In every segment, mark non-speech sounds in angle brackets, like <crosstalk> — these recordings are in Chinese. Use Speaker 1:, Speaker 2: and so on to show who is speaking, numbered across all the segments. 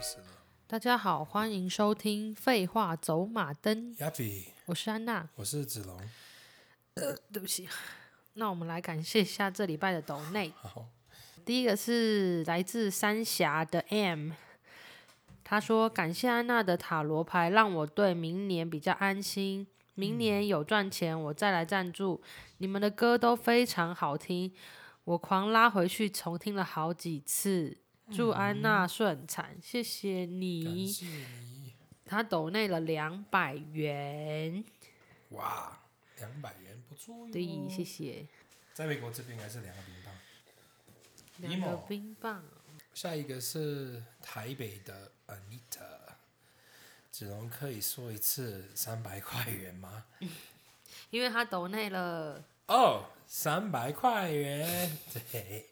Speaker 1: 开始了。
Speaker 2: 大家好，欢迎收听《废话走马
Speaker 1: 灯》。
Speaker 2: 我是安娜，
Speaker 1: 我是子龙。
Speaker 2: 呃，对不起，那我们来感谢一下这礼拜的抖内。
Speaker 1: 好，
Speaker 2: 第一个是来自三峡的 M，他说感谢安娜的塔罗牌，让我对明年比较安心。明年有赚钱，我再来赞助。你们的歌都非常好听，我狂拉回去重听了好几次。祝安娜顺产，谢谢你。
Speaker 1: 感谢你。
Speaker 2: 他抖内了两百元。
Speaker 1: 哇，两百元不错哟。
Speaker 2: 对，谢谢。
Speaker 1: 在美国这边还是两个冰棒。
Speaker 2: 两个冰棒。
Speaker 1: 下一个是台北的 Anita。子龙可以说一次三百块元吗？<laughs>
Speaker 2: 因为他抖内了
Speaker 1: 哦，三百块元。对，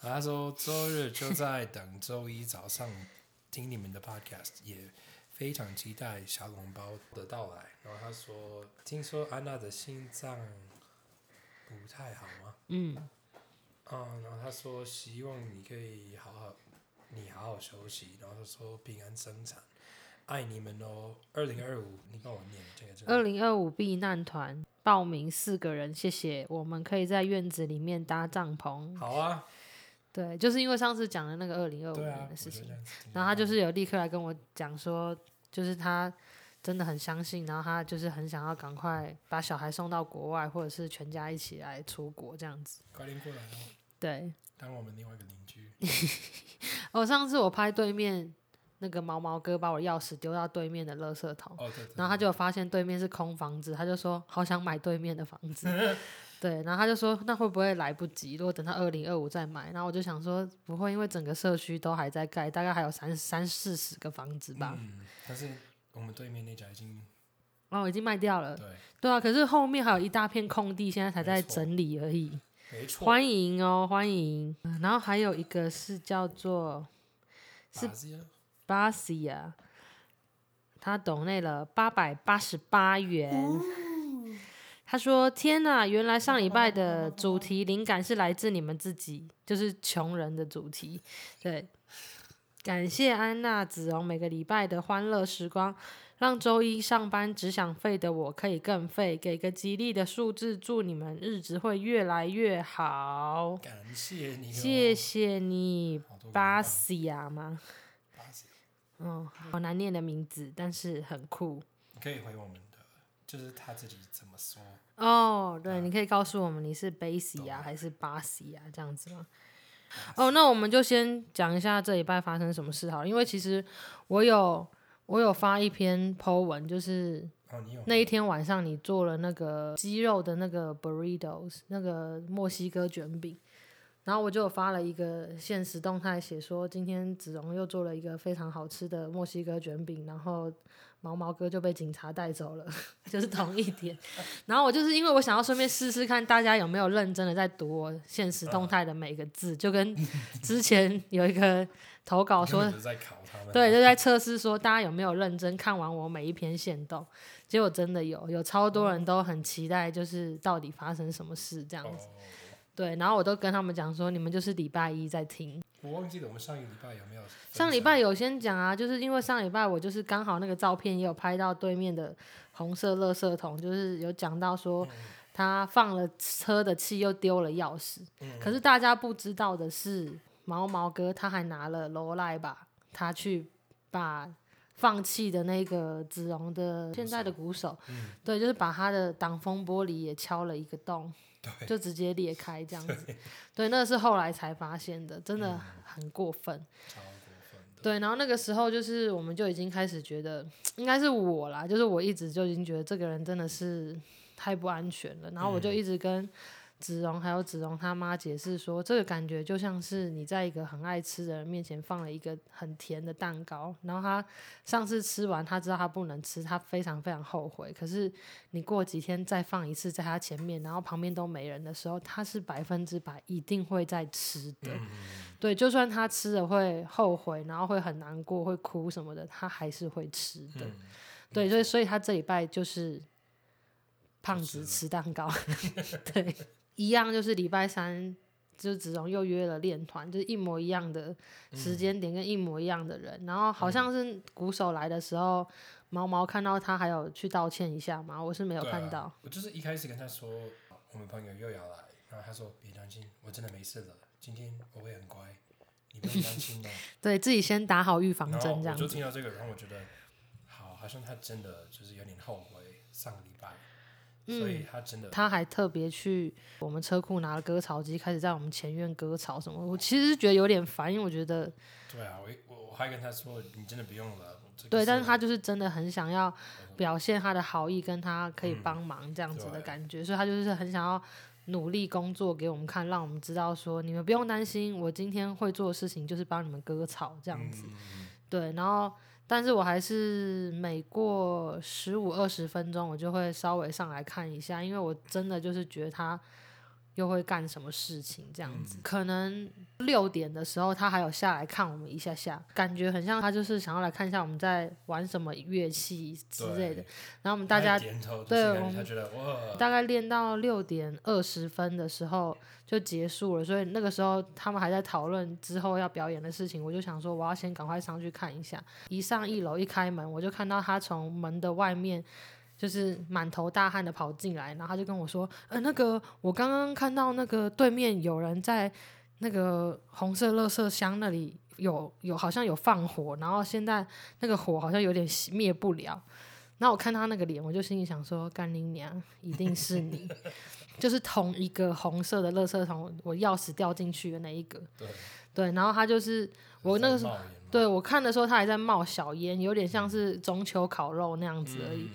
Speaker 1: 他说周日就在等周一早上听你们的 podcast，也非常期待小笼包的到来。然后他说，听说安娜的心脏不太好吗？
Speaker 2: 嗯。
Speaker 1: 嗯，然后他说希望你可以好好，你好好休息。然后他说平安生产。爱你们哦！二零二五，你帮我念这个。
Speaker 2: 二零二五避难团报名四个人，谢谢。我们可以在院子里面搭帐篷。
Speaker 1: 好啊。
Speaker 2: 对，就是因为上次讲的那个二零二五年的事情，啊、然后他就是有立刻来跟我讲说，就是他真的很相信，然后他就是很想要赶快把小孩送到国外，或者是全家一起来出国这样子。
Speaker 1: 快点过来哦。
Speaker 2: 对。
Speaker 1: 当我们另外一个邻居。<laughs>
Speaker 2: 我上次我拍对面。那个毛毛哥把我钥匙丢到对面的垃圾桶，
Speaker 1: 哦、对对对，
Speaker 2: 然后他就发现对面是空房子，他就说好想买对面的房子，<laughs> 对，然后他就说那会不会来不及？如果等到二零二五再买，然后我就想说不会，因为整个社区都还在盖，大概还有三三四十个房子吧。
Speaker 1: 嗯，但是我们对面那家已经
Speaker 2: 哦已经卖掉了，
Speaker 1: 对，
Speaker 2: 对啊，可是后面还有一大片空地，现在才在整理而已。
Speaker 1: 没错，
Speaker 2: 欢迎哦，欢迎。然后还有一个是叫做是。巴西亚，他懂内了八百八十八元。他说：“天哪，原来上礼拜的主 <laughs> 题灵感是来自你们自己，就是穷人的主题。”对，感谢安娜子荣每个礼拜的欢乐时光，让周一上班只想废的我可以更废。给个吉利的数字，祝你们日子会越来越好。
Speaker 1: 感谢你，
Speaker 2: 谢谢你，巴西亚吗？嗯，好难念的名字，但是很酷。
Speaker 1: 你可以回我们的，就是他自己怎么说。
Speaker 2: 哦，对，啊、你可以告诉我们你是 Basie 啊，还是巴西啊，这样子吗？哦，那我们就先讲一下这礼拜发生什么事好了，因为其实我有我有发一篇 po 文，就是那一天晚上你做了那个鸡肉的那个 burritos，那个墨西哥卷饼。然后我就发了一个现实动态，写说今天子荣又做了一个非常好吃的墨西哥卷饼，然后毛毛哥就被警察带走了，<laughs> 就是同一天。然后我就是因为我想要顺便试试看大家有没有认真的在读我现实动态的每个字，就跟之前有一个投稿说，对，就在测试说大家有没有认真看完我每一篇线动，结果真的有，有超多人都很期待，就是到底发生什么事这样子。对，然后我都跟他们讲说，你们就是礼拜一在听。
Speaker 1: 我忘记了，我们上一个礼拜有没有？
Speaker 2: 上礼拜有先讲啊，就是因为上礼拜我就是刚好那个照片也有拍到对面的红色垃圾桶，就是有讲到说他放了车的气又丢了钥匙。嗯、可是大家不知道的是，毛毛哥他还拿了罗赖吧，他去把放弃的那个子龙的现在的鼓手，嗯、对，就是把他的挡风玻璃也敲了一个洞。<laughs> 就直接裂开这样子，<laughs> 对，对，那是后来才发现的，真的很过分。嗯、超过分。对，然后那个时候就是，我们就已经开始觉得，<tsk> 应该是我啦，就是我一直就已经觉得这个人真的是太不安全了，然后我就一直跟。子荣还有子荣他妈解释说，这个感觉就像是你在一个很爱吃的人面前放了一个很甜的蛋糕，然后他上次吃完，他知道他不能吃，他非常非常后悔。可是你过几天再放一次在他前面，然后旁边都没人的时候，他是百分之百一定会再吃的。<laughs> 对，就算他吃了会后悔，然后会很难过，会哭什么的，他还是会吃的。对，所以所以他这礼拜就是胖子吃蛋糕。<laughs> 对。一样就是礼拜三就子龙又约了练团，就是一模一样的时间点跟一模一样的人，嗯、然后好像是鼓手来的时候，毛毛看到他还有去道歉一下嘛，我是没有看到。
Speaker 1: 啊、我就是一开始跟他说，我们朋友又要来，然后他说别担心，我真的没事了，今天我会很乖，你不用担心的。<laughs>
Speaker 2: 对自己先打好预防针，这样。
Speaker 1: 我就听到这个，然后我觉得，好，好像他真的就是有点后悔上个礼拜。所以他真的，
Speaker 2: 他还特别去我们车库拿了割草机，开始在我们前院割草什么。我其实是觉得有点烦，因为我觉得，
Speaker 1: 对啊，我我我还跟他说，你真的不用了。
Speaker 2: 对，但是他就是真的很想要表现他的好意，跟他可以帮忙这样子的感觉，嗯、所以他就是很想要努力工作给我们看，让我们知道说你们不用担心，我今天会做的事情就是帮你们割草这样子。嗯、对，然后。但是我还是每过十五二十分钟，我就会稍微上来看一下，因为我真的就是觉得他。又会干什么事情这样子？嗯、可能六点的时候，他还有下来看我们一下下，感觉很像他就是想要来看一下我们在玩什么乐器之类的。然后我们大家对，我们大概练到六点二十分的时候就结束了，所以那个时候他们还在讨论之后要表演的事情。我就想说，我要先赶快上去看一下。一上一楼一开门，我就看到他从门的外面。就是满头大汗的跑进来，然后他就跟我说：“呃，那个我刚刚看到那个对面有人在那个红色垃圾箱那里有有好像有放火，然后现在那个火好像有点灭不了。”然后我看他那个脸，我就心里想说：“干你娘，一定是你，<laughs> 就是同一个红色的垃圾桶，我钥匙掉进去的那一个。”对对，然后他就是我那个时候，对我看的时候，他还在冒小烟，有点像是中秋烤肉那样子而已。嗯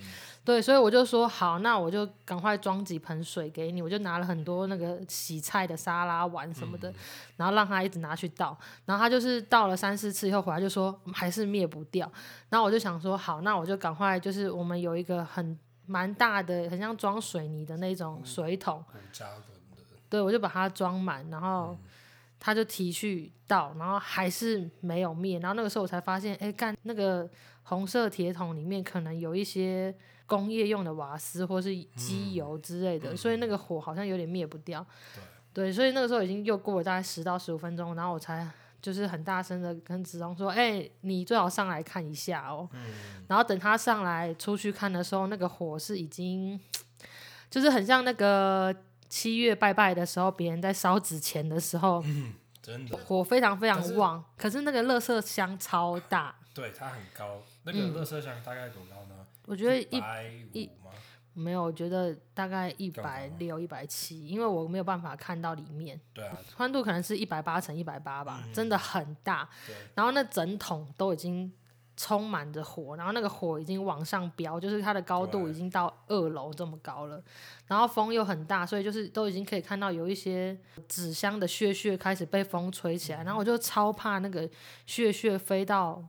Speaker 2: 对，所以我就说好，那我就赶快装几盆水给你，我就拿了很多那个洗菜的沙拉碗什么的，嗯、然后让他一直拿去倒，然后他就是倒了三四次以后回来就说还是灭不掉，然后我就想说好，那我就赶快就是我们有一个很蛮大的，很像装水泥的那种水桶，嗯、对，我就把它装满，然后他就提去倒，然后还是没有灭，然后那个时候我才发现，哎，干那个红色铁桶里面可能有一些。工业用的瓦斯或是机油之类的，嗯、所以那个火好像有点灭不掉。对，对，所以那个时候已经又过了大概十到十五分钟，然后我才就是很大声的跟子龙说：“哎、欸，你最好上来看一下哦。嗯”然后等他上来出去看的时候，那个火是已经就是很像那个七月拜拜的时候，别人在烧纸钱的时候，
Speaker 1: 嗯、真的
Speaker 2: 火非常非常旺。可是，可是那个垃圾箱超大，
Speaker 1: 对，它很高。那个垃圾箱大概多高呢？
Speaker 2: 我觉得一一没有，我觉得大概一百六、一百七，因为我没有办法看到里面。对啊，宽度可能是一百八乘一百八吧，嗯、真的很大。然后那整桶都已经充满着火，然后那个火已经往上飙，就是它的高度已经到二楼这么高了。然后风又很大，所以就是都已经可以看到有一些纸箱的屑屑开始被风吹起来，嗯、然后我就超怕那个屑屑飞到。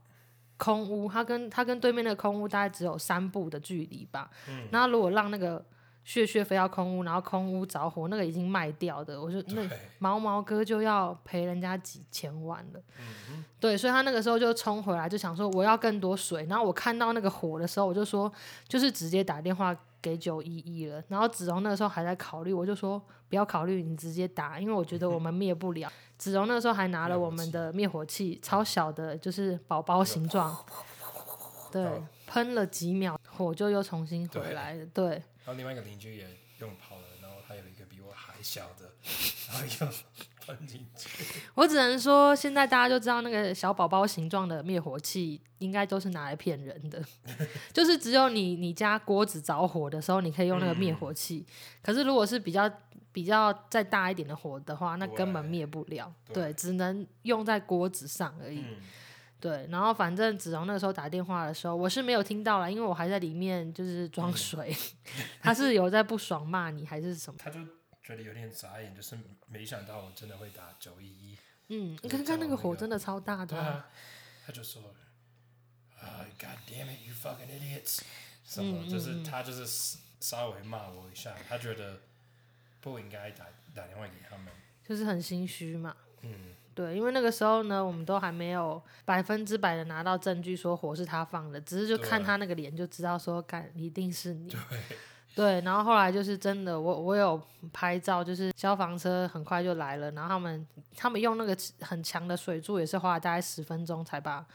Speaker 2: 空屋，它跟它跟对面那个空屋大概只有三步的距离吧。嗯。那如果让那个屑屑飞到空屋，然后空屋着火，那个已经卖掉的，我就那毛毛哥就要赔人家几千万了。嗯。对，所以他那个时候就冲回来，就想说我要更多水。然后我看到那个火的时候，我就说就是直接打电话给九一一了。然后子荣那个时候还在考虑，我就说不要考虑，你直接打，因为我觉得我们灭不了。子荣那个时候还拿了我们的灭火器，超小的，就是宝宝形状，<laughs> 对，喷了几秒，火就又重新回来了，对。
Speaker 1: 然后另外一个邻居也用跑了，然后他有一个比我还小的，<laughs> 然后又喷进去。<laughs>
Speaker 2: 我只能说，现在大家就知道那个小宝宝形状的灭火器，应该都是拿来骗人的，<laughs> 就是只有你你家锅子着火的时候，你可以用那个灭火器，可是如果是比较。比较再大一点的火的话，那根本灭不了，对，对，只能用在锅子上而已。嗯、对，然后反正子荣那个时候打电话的时候，我是没有听到了，因为我还在里面就是装水。嗯、<laughs> 他是有在不爽骂你还是什么？
Speaker 1: 他就觉得有点眨眼，就是没想到我真的会打九一一。
Speaker 2: 嗯，你看看那个火真的超大的、啊
Speaker 1: 啊。他就说、uh, God damn it, you fucking idiots！什么？嗯、就是他就是稍微骂我一下，他觉得。不应该打打电话给他们，
Speaker 2: 就是很心虚嘛。
Speaker 1: 嗯，
Speaker 2: 对，因为那个时候呢，我们都还没有百分之百的拿到证据说火是他放的，只是就看他那个脸就知道说，干一定是你。对，对，然后后来就是真的，我我有拍照，就是消防车很快就来了，然后他们他们用那个很强的水柱，也是花了大概十分钟才把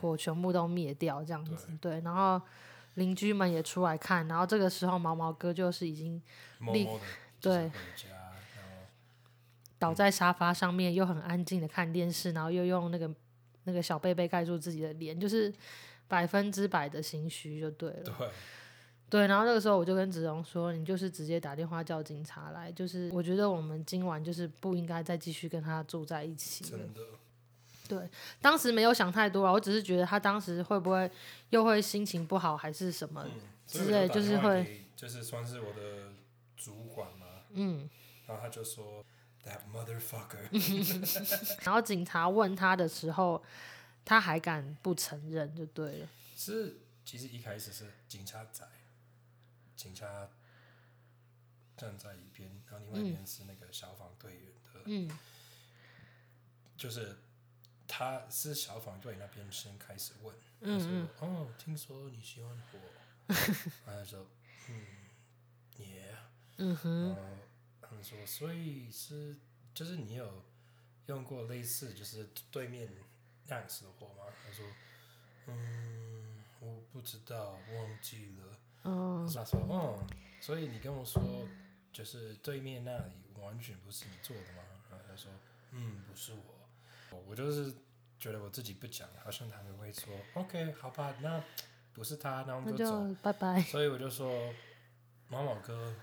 Speaker 2: 火全部都灭掉，这样子。嗯、对，对，然后邻居们也出来看，然后这个时候毛毛哥就是已经立对倒在沙发上面，又很安静的看电视，然后又用那个那个小被被盖住自己的脸，就是百分之百的心虚，就对了。对。对，然后那个时候我就跟子荣说：“你就是直接打电话叫警察来，就是我觉得我们今晚就是不应该再继续跟他住在一起。”真的。对，当时没有想太多啊，我只是觉得他当时会不会又会心情不好，还是什么之类，就是会，
Speaker 1: 就是算是我的主管嘛。嗯。然后他就说：“That motherfucker。<laughs> <laughs> ”
Speaker 2: 然后警察问他的时候，他还敢不承认，就对了。
Speaker 1: 是，其实一开始是警察在。警察站在一边，然后另外一边是那个消防队员的，嗯，就是他是消防队那边先开始问，嗯，他说：“哦，听说你喜欢火。<laughs> ”然后他说：“嗯，也，嗯哼。”然后他们说：“所以是就是你有用过类似就是对面那样子的火吗？”他说：“嗯，我不知道，忘记了。”嗯，他说，哦，所以你跟我说，就是对面那里完全不是你做的吗？然后他说，嗯，不是我，我就是觉得我自己不讲，好像他们会说，OK，好吧，那不是他，那我们就走，
Speaker 2: 就拜拜。
Speaker 1: 所以我就说，毛毛哥，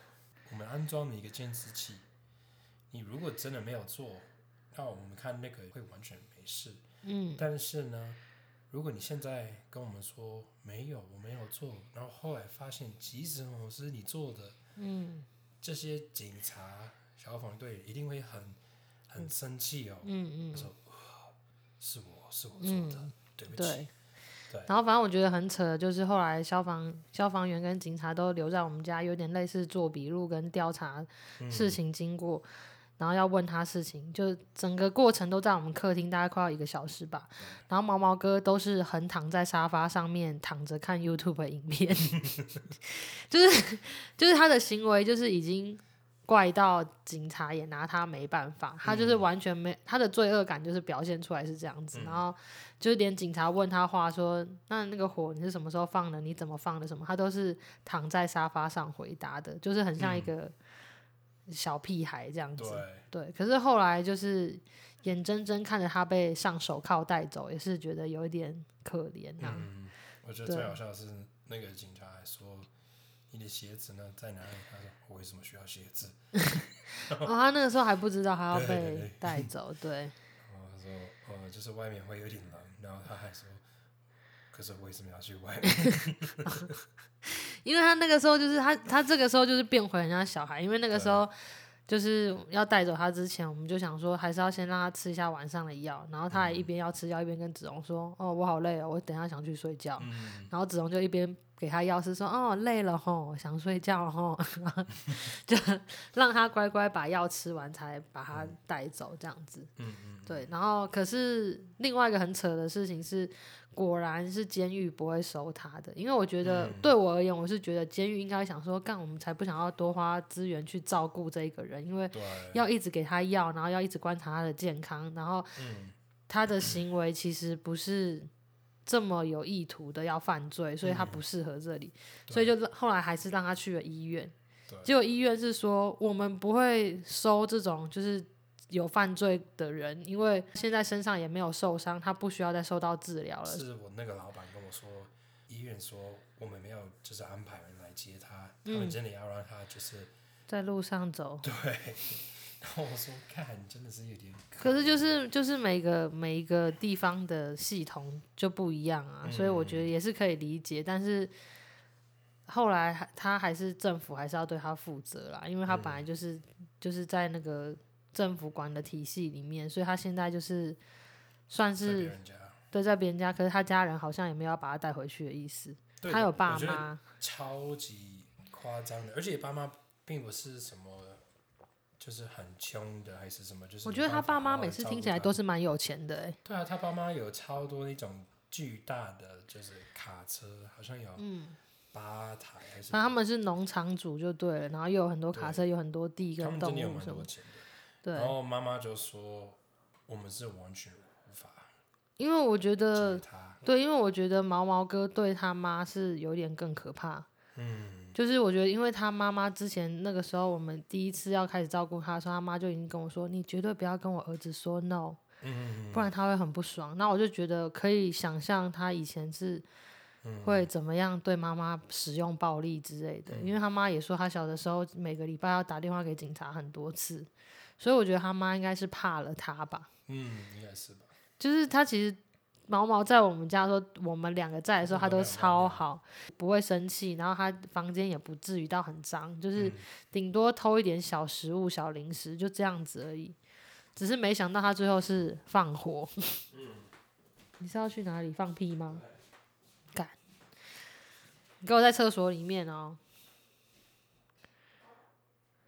Speaker 1: 我们安装了一个监视器，你如果真的没有做，那我们看那个会完全没事。嗯，但是呢。如果你现在跟我们说没有，我没有做，然后后来发现即使我是你做的，嗯，这些警察、消防队一定会很很生气哦，嗯嗯，说是我是我做的，嗯、对不起，对，对，
Speaker 2: 然后反正我觉得很扯，就是后来消防消防员跟警察都留在我们家，有点类似做笔录跟调查事情经过。嗯然后要问他事情，就整个过程都在我们客厅，大概快要一个小时吧。<laughs> 然后毛毛哥都是横躺在沙发上面躺着看 YouTube 的影片，<laughs> 就是就是他的行为就是已经怪到警察也拿他没办法，他就是完全没他的罪恶感就是表现出来是这样子。然后就是连警察问他话说，那那个火你是什么时候放的？你怎么放的？什么？他都是躺在沙发上回答的，就是很像一个。小屁孩这样子，对，对，可是后来就是眼睁睁看着他被上手铐带走，也是觉得有一点可怜呐、啊。
Speaker 1: 嗯，我觉得最好笑的是那个警察还说：“你的鞋子呢？在哪里？”他说：“我为什么需要鞋子？” <laughs>
Speaker 2: 哦，他那个时候还不知道他要被带走，对，对，对。
Speaker 1: 然后他说：“呃，就是外面会有点冷。”然后他还说：“可是为什么要去外面？”
Speaker 2: 因为他那个时候就是他，他这个时候就是变回人家小孩。因为那个时候就是要带走他之前，我们就想说还是要先让他吃一下晚上的药。然后他还一边要吃药，一边跟子龙说：“哦，我好累哦，我等下想去睡觉。”然后子龙就一边给他药是说：“哦，累了吼，想睡觉吼。<laughs> ” <laughs> 就让他乖乖把药吃完，才把他带走这样子。对。然后可是另外一个很扯的事情是。果然是监狱不会收他的，因为我觉得对我而言，我是觉得监狱应该想说，干我们才不想要多花资源去照顾这一个人，因为要一直给他药，然后要一直观察他的健康，然后他的行为其实不是这么有意图的要犯罪，所以他不适合这里，所以就后来还是让他去了医院，结果医院是说我们不会收这种就是。有犯罪的人，因为现在身上也没有受伤，他不需要再受到治疗了。
Speaker 1: 是我那个老板跟我说，医院说我们没有就是安排人来接他，嗯、他们真的要让他就是
Speaker 2: 在路上走。
Speaker 1: 对，然后我说看，真的是有点可。
Speaker 2: 可是就是就是每个每一个地方的系统就不一样啊，嗯、所以我觉得也是可以理解。但是后来他还是政府还是要对他负责啦，因为他本来就是、嗯、就是在那个。政府管的体系里面，所以他现在就是算是对在别人家，可是他家人好像也没有要把他带回去的意思。他有爸妈，
Speaker 1: 超级夸张的，而且爸妈并不是什么就是很穷的，还是什么，就是
Speaker 2: 我觉得他爸妈每次听起来都是蛮有钱的，欸。
Speaker 1: 对啊，他爸妈有超多那种巨大的就是卡车，好像有八台还是？
Speaker 2: 那他们是农场主就对了，然后又有很多卡车，有很多地跟动物什么。对。
Speaker 1: 然后妈妈就说：“我们是完全无法。”
Speaker 2: 因为我觉得，对，因为我觉得毛毛哥对他妈是有点更可怕。嗯。就是我觉得，因为他妈妈之前那个时候，我们第一次要开始照顾他的时候，他妈就已经跟我说：“你绝对不要跟我儿子说 no，不然他会很不爽。”那我就觉得可以想象他以前是会怎么样对妈妈使用暴力之类的。因为他妈也说，他小的时候每个礼拜要打电话给警察很多次，所以我觉得他妈应该是怕了他吧。
Speaker 1: 嗯，应该是吧。
Speaker 2: 就是他其实。毛毛在我们家说，我们两个在的时候，他都超好，不会生气，然后他房间也不至于到很脏，就是顶多偷一点小食物、小零食，就这样子而已。只是没想到他最后是放火。你是要去哪里放屁吗？敢！你给我在厕所里面哦，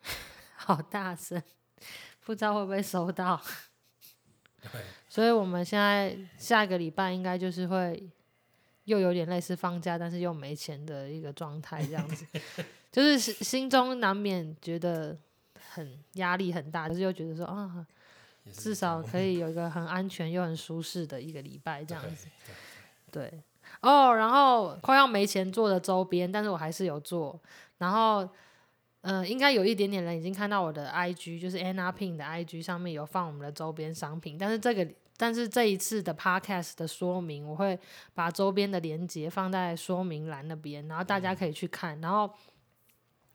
Speaker 2: <laughs> 好大声，不知道会不会收到。<laughs> 所以我们现在下一个礼拜应该就是会又有点类似放假，但是又没钱的一个状态，这样子，<laughs> 就是心中难免觉得很压力很大，但是又觉得说啊，至少可以有一个很安全又很舒适的一个礼拜这样子。对，哦，然后快要没钱做的周边，但是我还是有做，然后。嗯、呃，应该有一点点人已经看到我的 IG，就是 Anna Pin 的 IG 上面有放我们的周边商品，但是这个，但是这一次的 Podcast 的说明，我会把周边的链接放在说明栏那边，然后大家可以去看。然后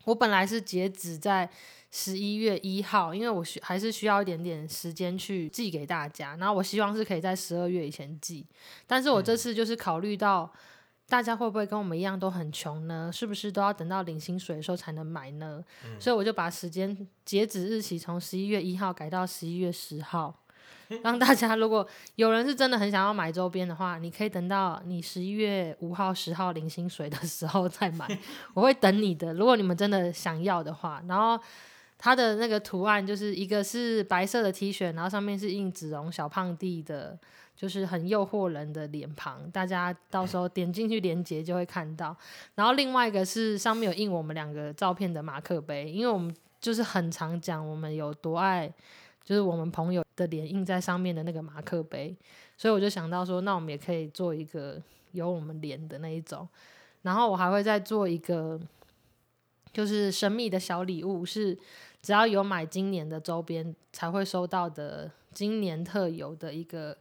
Speaker 2: 我本来是截止在十一月一号，因为我需还是需要一点点时间去寄给大家，然后我希望是可以在十二月以前寄，但是我这次就是考虑到。大家会不会跟我们一样都很穷呢？是不是都要等到领薪水的时候才能买呢？嗯、所以我就把时间截止日期从十一月一号改到十一月十号，<laughs> 让大家如果有人是真的很想要买周边的话，你可以等到你十一月五号、十号领薪水的时候再买，<laughs> 我会等你的。如果你们真的想要的话，然后它的那个图案就是一个是白色的 T 恤，然后上面是印子荣小胖弟的。就是很诱惑人的脸庞，大家到时候点进去连接就会看到。然后另外一个是上面有印我们两个照片的马克杯，因为我们就是很常讲我们有多爱，就是我们朋友的脸印在上面的那个马克杯，所以我就想到说，那我们也可以做一个有我们脸的那一种。然后我还会再做一个，就是神秘的小礼物，是只要有买今年的周边才会收到的，今年特有的一个。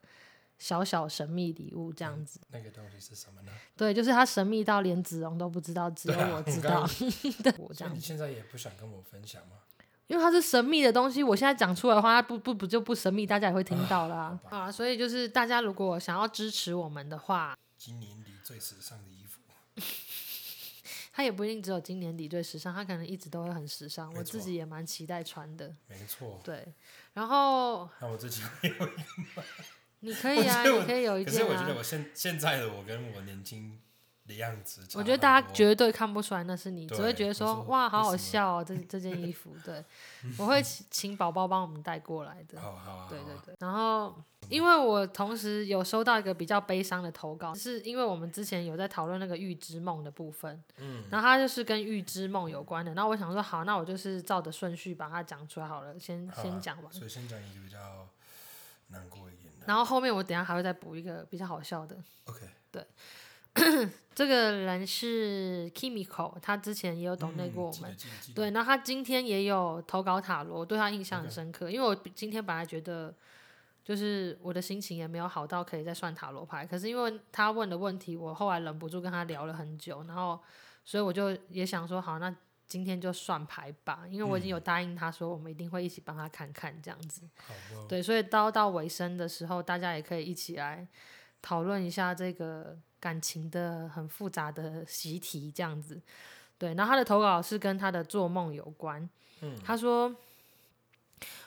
Speaker 2: 小小神秘礼物这样子，
Speaker 1: 那个东西是什么呢？
Speaker 2: 对，就是它神秘到连子荣都不知道，只有我知道。<laughs> 对，我这样。
Speaker 1: 你现在也不想跟我分享吗？
Speaker 2: 因为它是神秘的东西，我现在讲出来的话，它不不不就不神秘，大家也会听到啦。啊，啊，所以就是大家如果想要支持我们的话，
Speaker 1: 今年底最时尚的衣服，<laughs>
Speaker 2: 它也不一定只有今年底最时尚，它可能一直都会很时尚。我自己也蛮期待穿的。
Speaker 1: 没错。
Speaker 2: 对，然后
Speaker 1: 那我自己。<laughs>
Speaker 2: 你可以啊，你可以有一件啊。
Speaker 1: 可是我觉得我现现在的我跟我年轻的样子，
Speaker 2: 我觉得大家绝对看不出来那是你，只会觉得说哇，好好笑哦，这这件衣服。<laughs> 对，我会请请宝宝帮我们带过来的。
Speaker 1: 好好好。
Speaker 2: 对对对。然后，因为我同时有收到一个比较悲伤的投稿，是因为我们之前有在讨论那个预知梦的部分，嗯，然后它就是跟预知梦有关的。然后我想说，好，那我就是照着顺序把它讲出来好了，先先讲完。
Speaker 1: 所以先讲一个比较难过一点。
Speaker 2: 然后后面我等下还会再补一个比较好笑的。
Speaker 1: OK，
Speaker 2: 对，这个人是 Kimiko，他之前也有懂内过我们。嗯、对，然后他今天也有投稿塔罗，我对他印象很深刻.因为我今天本来觉得就是我的心情也没有好到可以再算塔罗牌，可是因为他问的问题，我后来忍不住跟他聊了很久，然后所以我就也想说，好，那。今天就算牌吧，因为我已经有答应他说，我们一定会一起帮他看看这样子。嗯、对，所以到到尾声的时候，大家也可以一起来讨论一下这个感情的很复杂的习题这样子。对，然后他的投稿是跟他的做梦有关。嗯，他说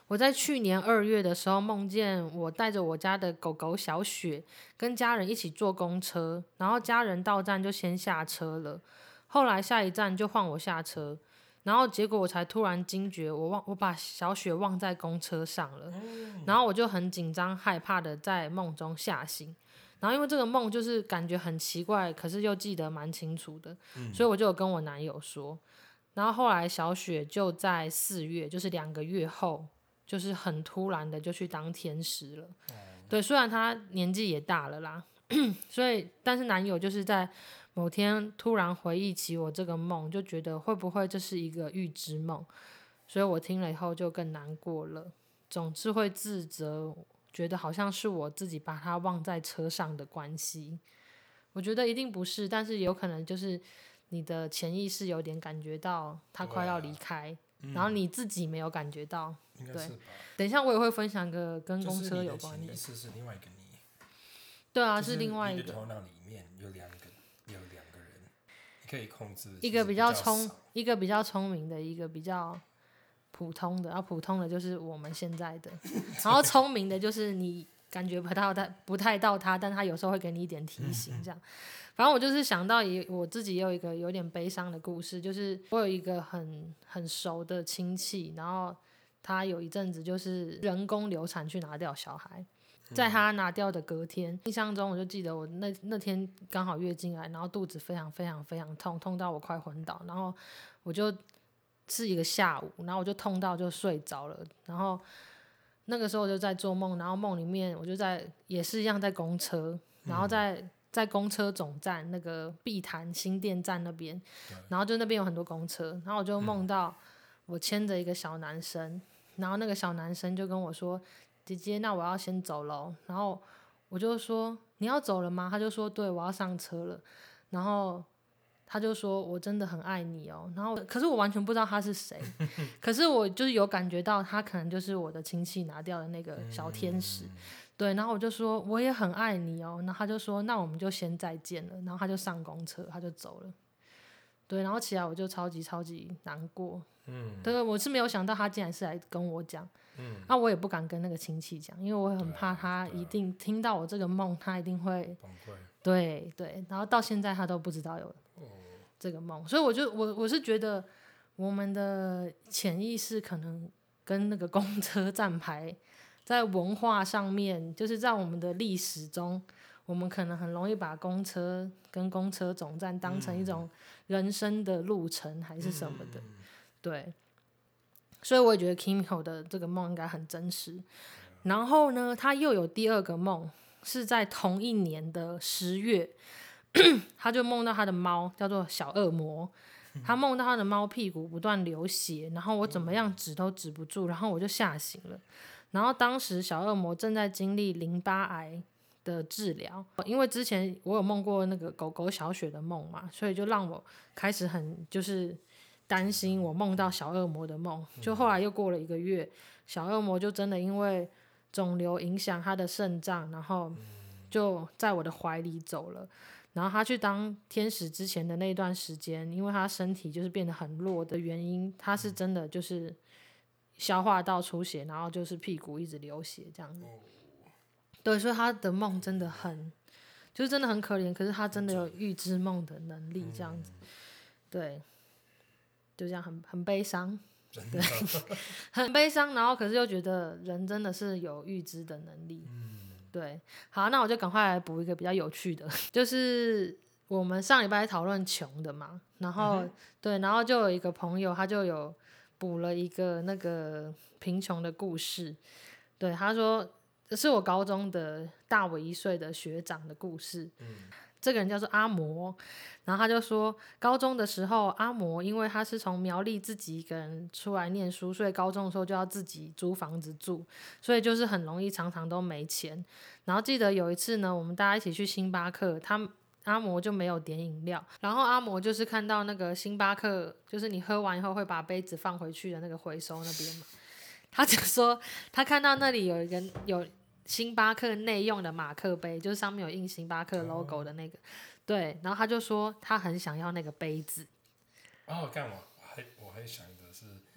Speaker 2: 我在去年二月的时候梦见我带着我家的狗狗小雪跟家人一起坐公车，然后家人到站就先下车了。后来下一站就换我下车，然后结果我才突然惊觉，我忘我把小雪忘在公车上了，然后我就很紧张害怕的在梦中吓醒，然后因为这个梦就是感觉很奇怪，可是又记得蛮清楚的，
Speaker 1: 嗯、
Speaker 2: 所以我就有跟我男友说。然后后来小雪就在四月，就是两个月后，就是很突然的就去当天使了。嗯、对，虽然她年纪也大了啦，<coughs> 所以但是男友就是在某天突然回忆起我这个梦，就觉得会不会这是一个预知梦？所以我听了以后就更难过了，总是会自责，觉得好像是我自己把它忘在车上的关系。我觉得一定不是，但是有可能就是。你的潜意识有点感觉到他快要离开，啊嗯、然后你自己没有感觉到。对，等一下我也会分享个跟公车有关的。
Speaker 1: 潜意识是另外一个你。
Speaker 2: 对啊，是另外一个。
Speaker 1: 头脑里面有两个，可以控制。
Speaker 2: 一个比较聪，一个比较聪明的，一个比较普通的。然后普通的就是我们现在的，<laughs> 然后聪明的就是你感觉不到他，不太到他，但他有时候会给你一点提醒，这样。嗯然后我就是想到也我自己也有一个有点悲伤的故事，就是我有一个很很熟的亲戚，然后他有一阵子就是人工流产去拿掉小孩，在他拿掉的隔天，印象中我就记得我那那天刚好月经来，然后肚子非常非常非常痛，痛到我快昏倒，然后我就是一个下午，然后我就痛到就睡着了，然后那个时候我就在做梦，然后梦里面我就在也是一样在公车，然后在。在公车总站那个碧潭新店站那边，然后就那边有很多公车，然后我就梦到我牵着一个小男生，然后那个小男生就跟我说：“姐姐，那我要先走喽。”然后我就说：“你要走了吗？”他就说：“对，我要上车了。”然后他就说：“我真的很爱你哦。”然后可是我完全不知道他是谁，<laughs> 可是我就是有感觉到他可能就是我的亲戚拿掉的那个小天使。对，然后我就说我也很爱你哦，然后他就说那我们就先再见了，然后他就上公车，他就走了。对，然后起来我就超级超级难过。嗯，对，我是没有想到他竟然是来跟我讲。嗯，那我也不敢跟那个亲戚讲，因为我很怕他一定听到我这个梦，他一定会崩溃。对对，然后到现在他都不知道有这个梦，所以我就我我是觉得我们的潜意识可能跟那个公车站牌。在文化上面，就是在我们的历史中，我们可能很容易把公车跟公车总站当成一种人生的路程，还是什么的，对。所以我也觉得 Kimiko 的这个梦应该很真实。然后呢，他又有第二个梦，是在同一年的十月，<clears throat> 他就梦到他的猫叫做小恶魔，他梦到他的猫屁股不断流血，然后我怎么样止都止不住，然后我就吓醒了。然后当时小恶魔正在经历淋巴癌的治疗，因为之前我有梦过那个狗狗小雪的梦嘛，所以就让我开始很就是担心我梦到小恶魔的梦。就后来又过了一个月，小恶魔就真的因为肿瘤影响他的肾脏，然后就在我的怀里走了。然后他去当天使之前的那段时间，因为他身体就是变得很弱的原因，他是真的就是。消化道出血，然后就是屁股一直流血这样子。对，所以他的梦真的很，就是真的很可怜。可是他真的有预知梦的能力，这样子。对，就这样很很悲伤，<laughs> 对，很悲伤。然后可是又觉得人真的是有预知的能力。嗯对。好，那我就赶快来补一个比较有趣的，就是我们上礼拜讨论穷的嘛，然后对，然后就有一个朋友，他就有。补了一个那个贫穷的故事，对，他说这是我高中的大我一岁的学长的故事。嗯，这个人叫做阿摩，然后他就说，高中的时候，阿摩因为他是从苗栗自己一个人出来念书，所以高中的时候就要自己租房子住，所以就是很容易常常都没钱。然后记得有一次呢，我们大家一起去星巴克，他。阿摩就没有点饮料，然后阿摩就是看到那个星巴克，就是你喝完以后会把杯子放回去的那个回收那边嘛，<laughs> 他就说他看到那里有一个有星巴克内用的马克杯，就是上面有印星巴克 logo 的那个，对，然后他就说他很想要那个杯子。
Speaker 1: 哦，干嘛？我还我还想。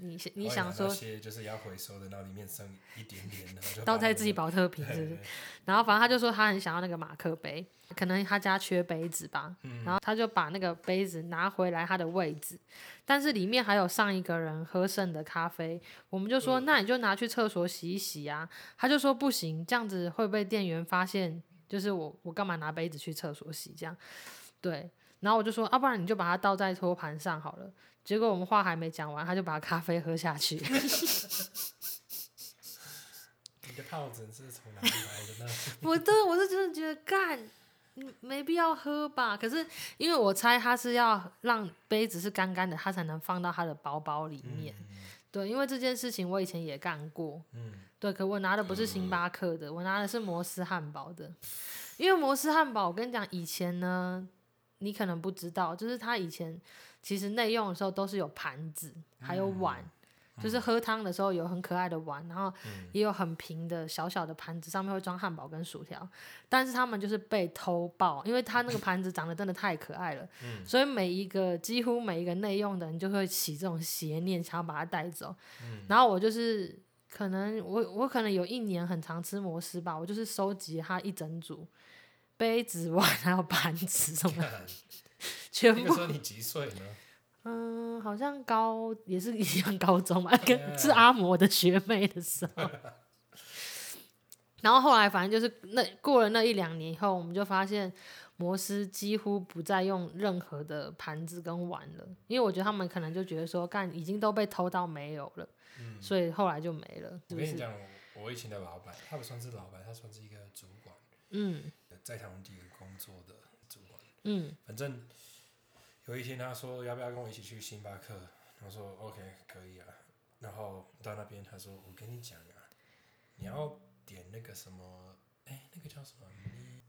Speaker 2: 你你想说，
Speaker 1: 就是要回收的，然后里面剩一点点，然后就
Speaker 2: 倒在自己保特瓶，是不是？然后反正他就说他很想要那个马克杯，可能他家缺杯子吧。然后他就把那个杯子拿回来他的位置，但是里面还有上一个人喝剩的咖啡。我们就说，那你就拿去厕所洗一洗啊。他就说不行，这样子会被店员发现。就是我我干嘛拿杯子去厕所洗这样？对，然后我就说，要、啊、不然你就把它倒在托盘上好了。结果我们话还没讲完，他就把咖啡喝下去。<laughs> 你
Speaker 1: 的疱疹是从哪里来的呢？<laughs>
Speaker 2: 我对我是真的觉得干。没必要喝吧？可是因为我猜他是要让杯子是干干的，他才能放到他的包包里面。嗯、对，因为这件事情我以前也干过。嗯、对，可我拿的不是星巴克的，嗯、我拿的是摩斯汉堡的。因为摩斯汉堡，我跟你讲，以前呢，你可能不知道，就是他以前其实内用的时候都是有盘子，还有碗。嗯就是喝汤的时候有很可爱的碗，然后也有很平的小小的盘子，上面会装汉堡跟薯条。但是他们就是被偷爆，因为他那个盘子长得真的太可爱了，所以每一个几乎每一个内用的人就会起这种邪念，想要把它带走。然后我就是可能我我可能有一年很常吃摩斯吧，我就是收集他一整组杯子碗 <laughs> 还有盘子什么，全部。那个时候
Speaker 1: 你几岁呢？
Speaker 2: 嗯，好像高也是一样高中嘛，跟是阿嬷的学妹的时候。<laughs> 然后后来反正就是那过了那一两年以后，我们就发现摩斯几乎不再用任何的盘子跟碗了，因为我觉得他们可能就觉得说，干已经都被偷到没有了，嗯、所以后来就没了。是是？
Speaker 1: 我跟你讲，我以前的老板，他不算是老板，他算是一个主管，
Speaker 2: 嗯，
Speaker 1: 在台湾第一个工作的主管，
Speaker 2: 嗯，
Speaker 1: 反正。有一天他说要不要跟我一起去星巴克，我说 OK 可以啊。然后到那边他说我跟你讲啊，你要点那个什么，哎、欸，那个叫什么？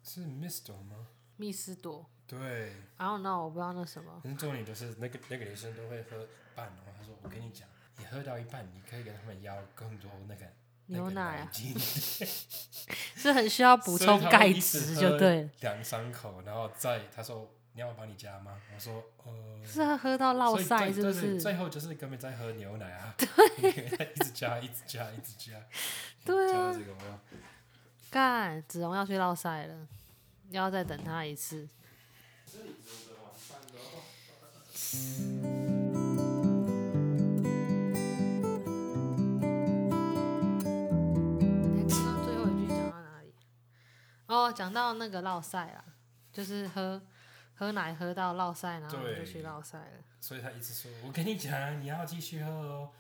Speaker 1: 是 Mister 吗？
Speaker 2: 密斯朵。
Speaker 1: 对。
Speaker 2: I don't know，我不知道那什么。
Speaker 1: 重点就是那个那个女生都会喝半，然后他说我跟你讲，你喝到一半，你可以跟他们要更多那个
Speaker 2: 牛奶啊，<laughs> 是很需要补充钙质，就对。
Speaker 1: 两三口，然后再他说。你要我帮你加吗？我说，呃，
Speaker 2: 是要喝到落塞是不是？
Speaker 1: 最后就是根本在喝牛奶啊，
Speaker 2: 对，<laughs>
Speaker 1: 一直加，一直加，一直加，
Speaker 2: 对啊，干，子龙要去落塞了，要再等他一次。哦，讲到那个落塞啊，就是喝。喝奶喝到落赛，然后就去落赛了。
Speaker 1: 所以他一直说：“我跟你讲，你要继续喝哦，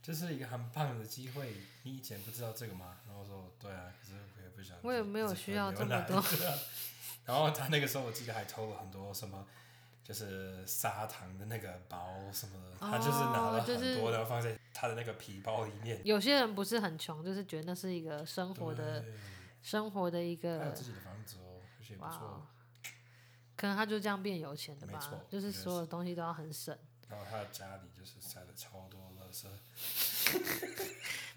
Speaker 1: 这、就是一个很棒的机会。你以前不知道这个吗？”然后我说：“对啊，可是我也不想。”
Speaker 2: 我也没有需要这么多。<laughs>
Speaker 1: 然后他那个时候我记得还偷了很多什么，就是砂糖的那个包什么的，他就是拿了很多的放在他的那个皮包里面。
Speaker 2: 有些人不是很穷，就是觉得那是一个生活的，
Speaker 1: 对
Speaker 2: 生活的一个。
Speaker 1: 他有自己的房子哦，而且不错。
Speaker 2: 可能他就这样变有钱的吧，就是所有东西都要很省。
Speaker 1: 然后他的家里就是塞了超多垃圾。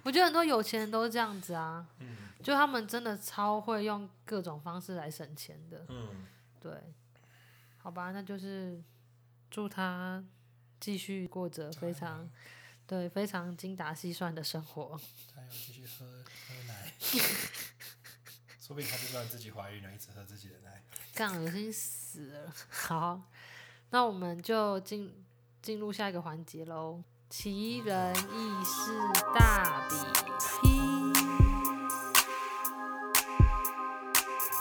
Speaker 2: 我觉得很多有钱人都是这样子啊，
Speaker 1: 嗯、
Speaker 2: 就他们真的超会用各种方式来省钱的。
Speaker 1: 嗯，
Speaker 2: 对，好吧，那就是祝他继续过着非常，对，非常精打细算的生活。
Speaker 1: 继续喝喝奶，<laughs> 说不定他就算自己怀孕了，一直喝自己的奶。
Speaker 2: 干，恶心死了！<laughs> 好，那我们就进进入下一个环节喽。奇人异事大比拼，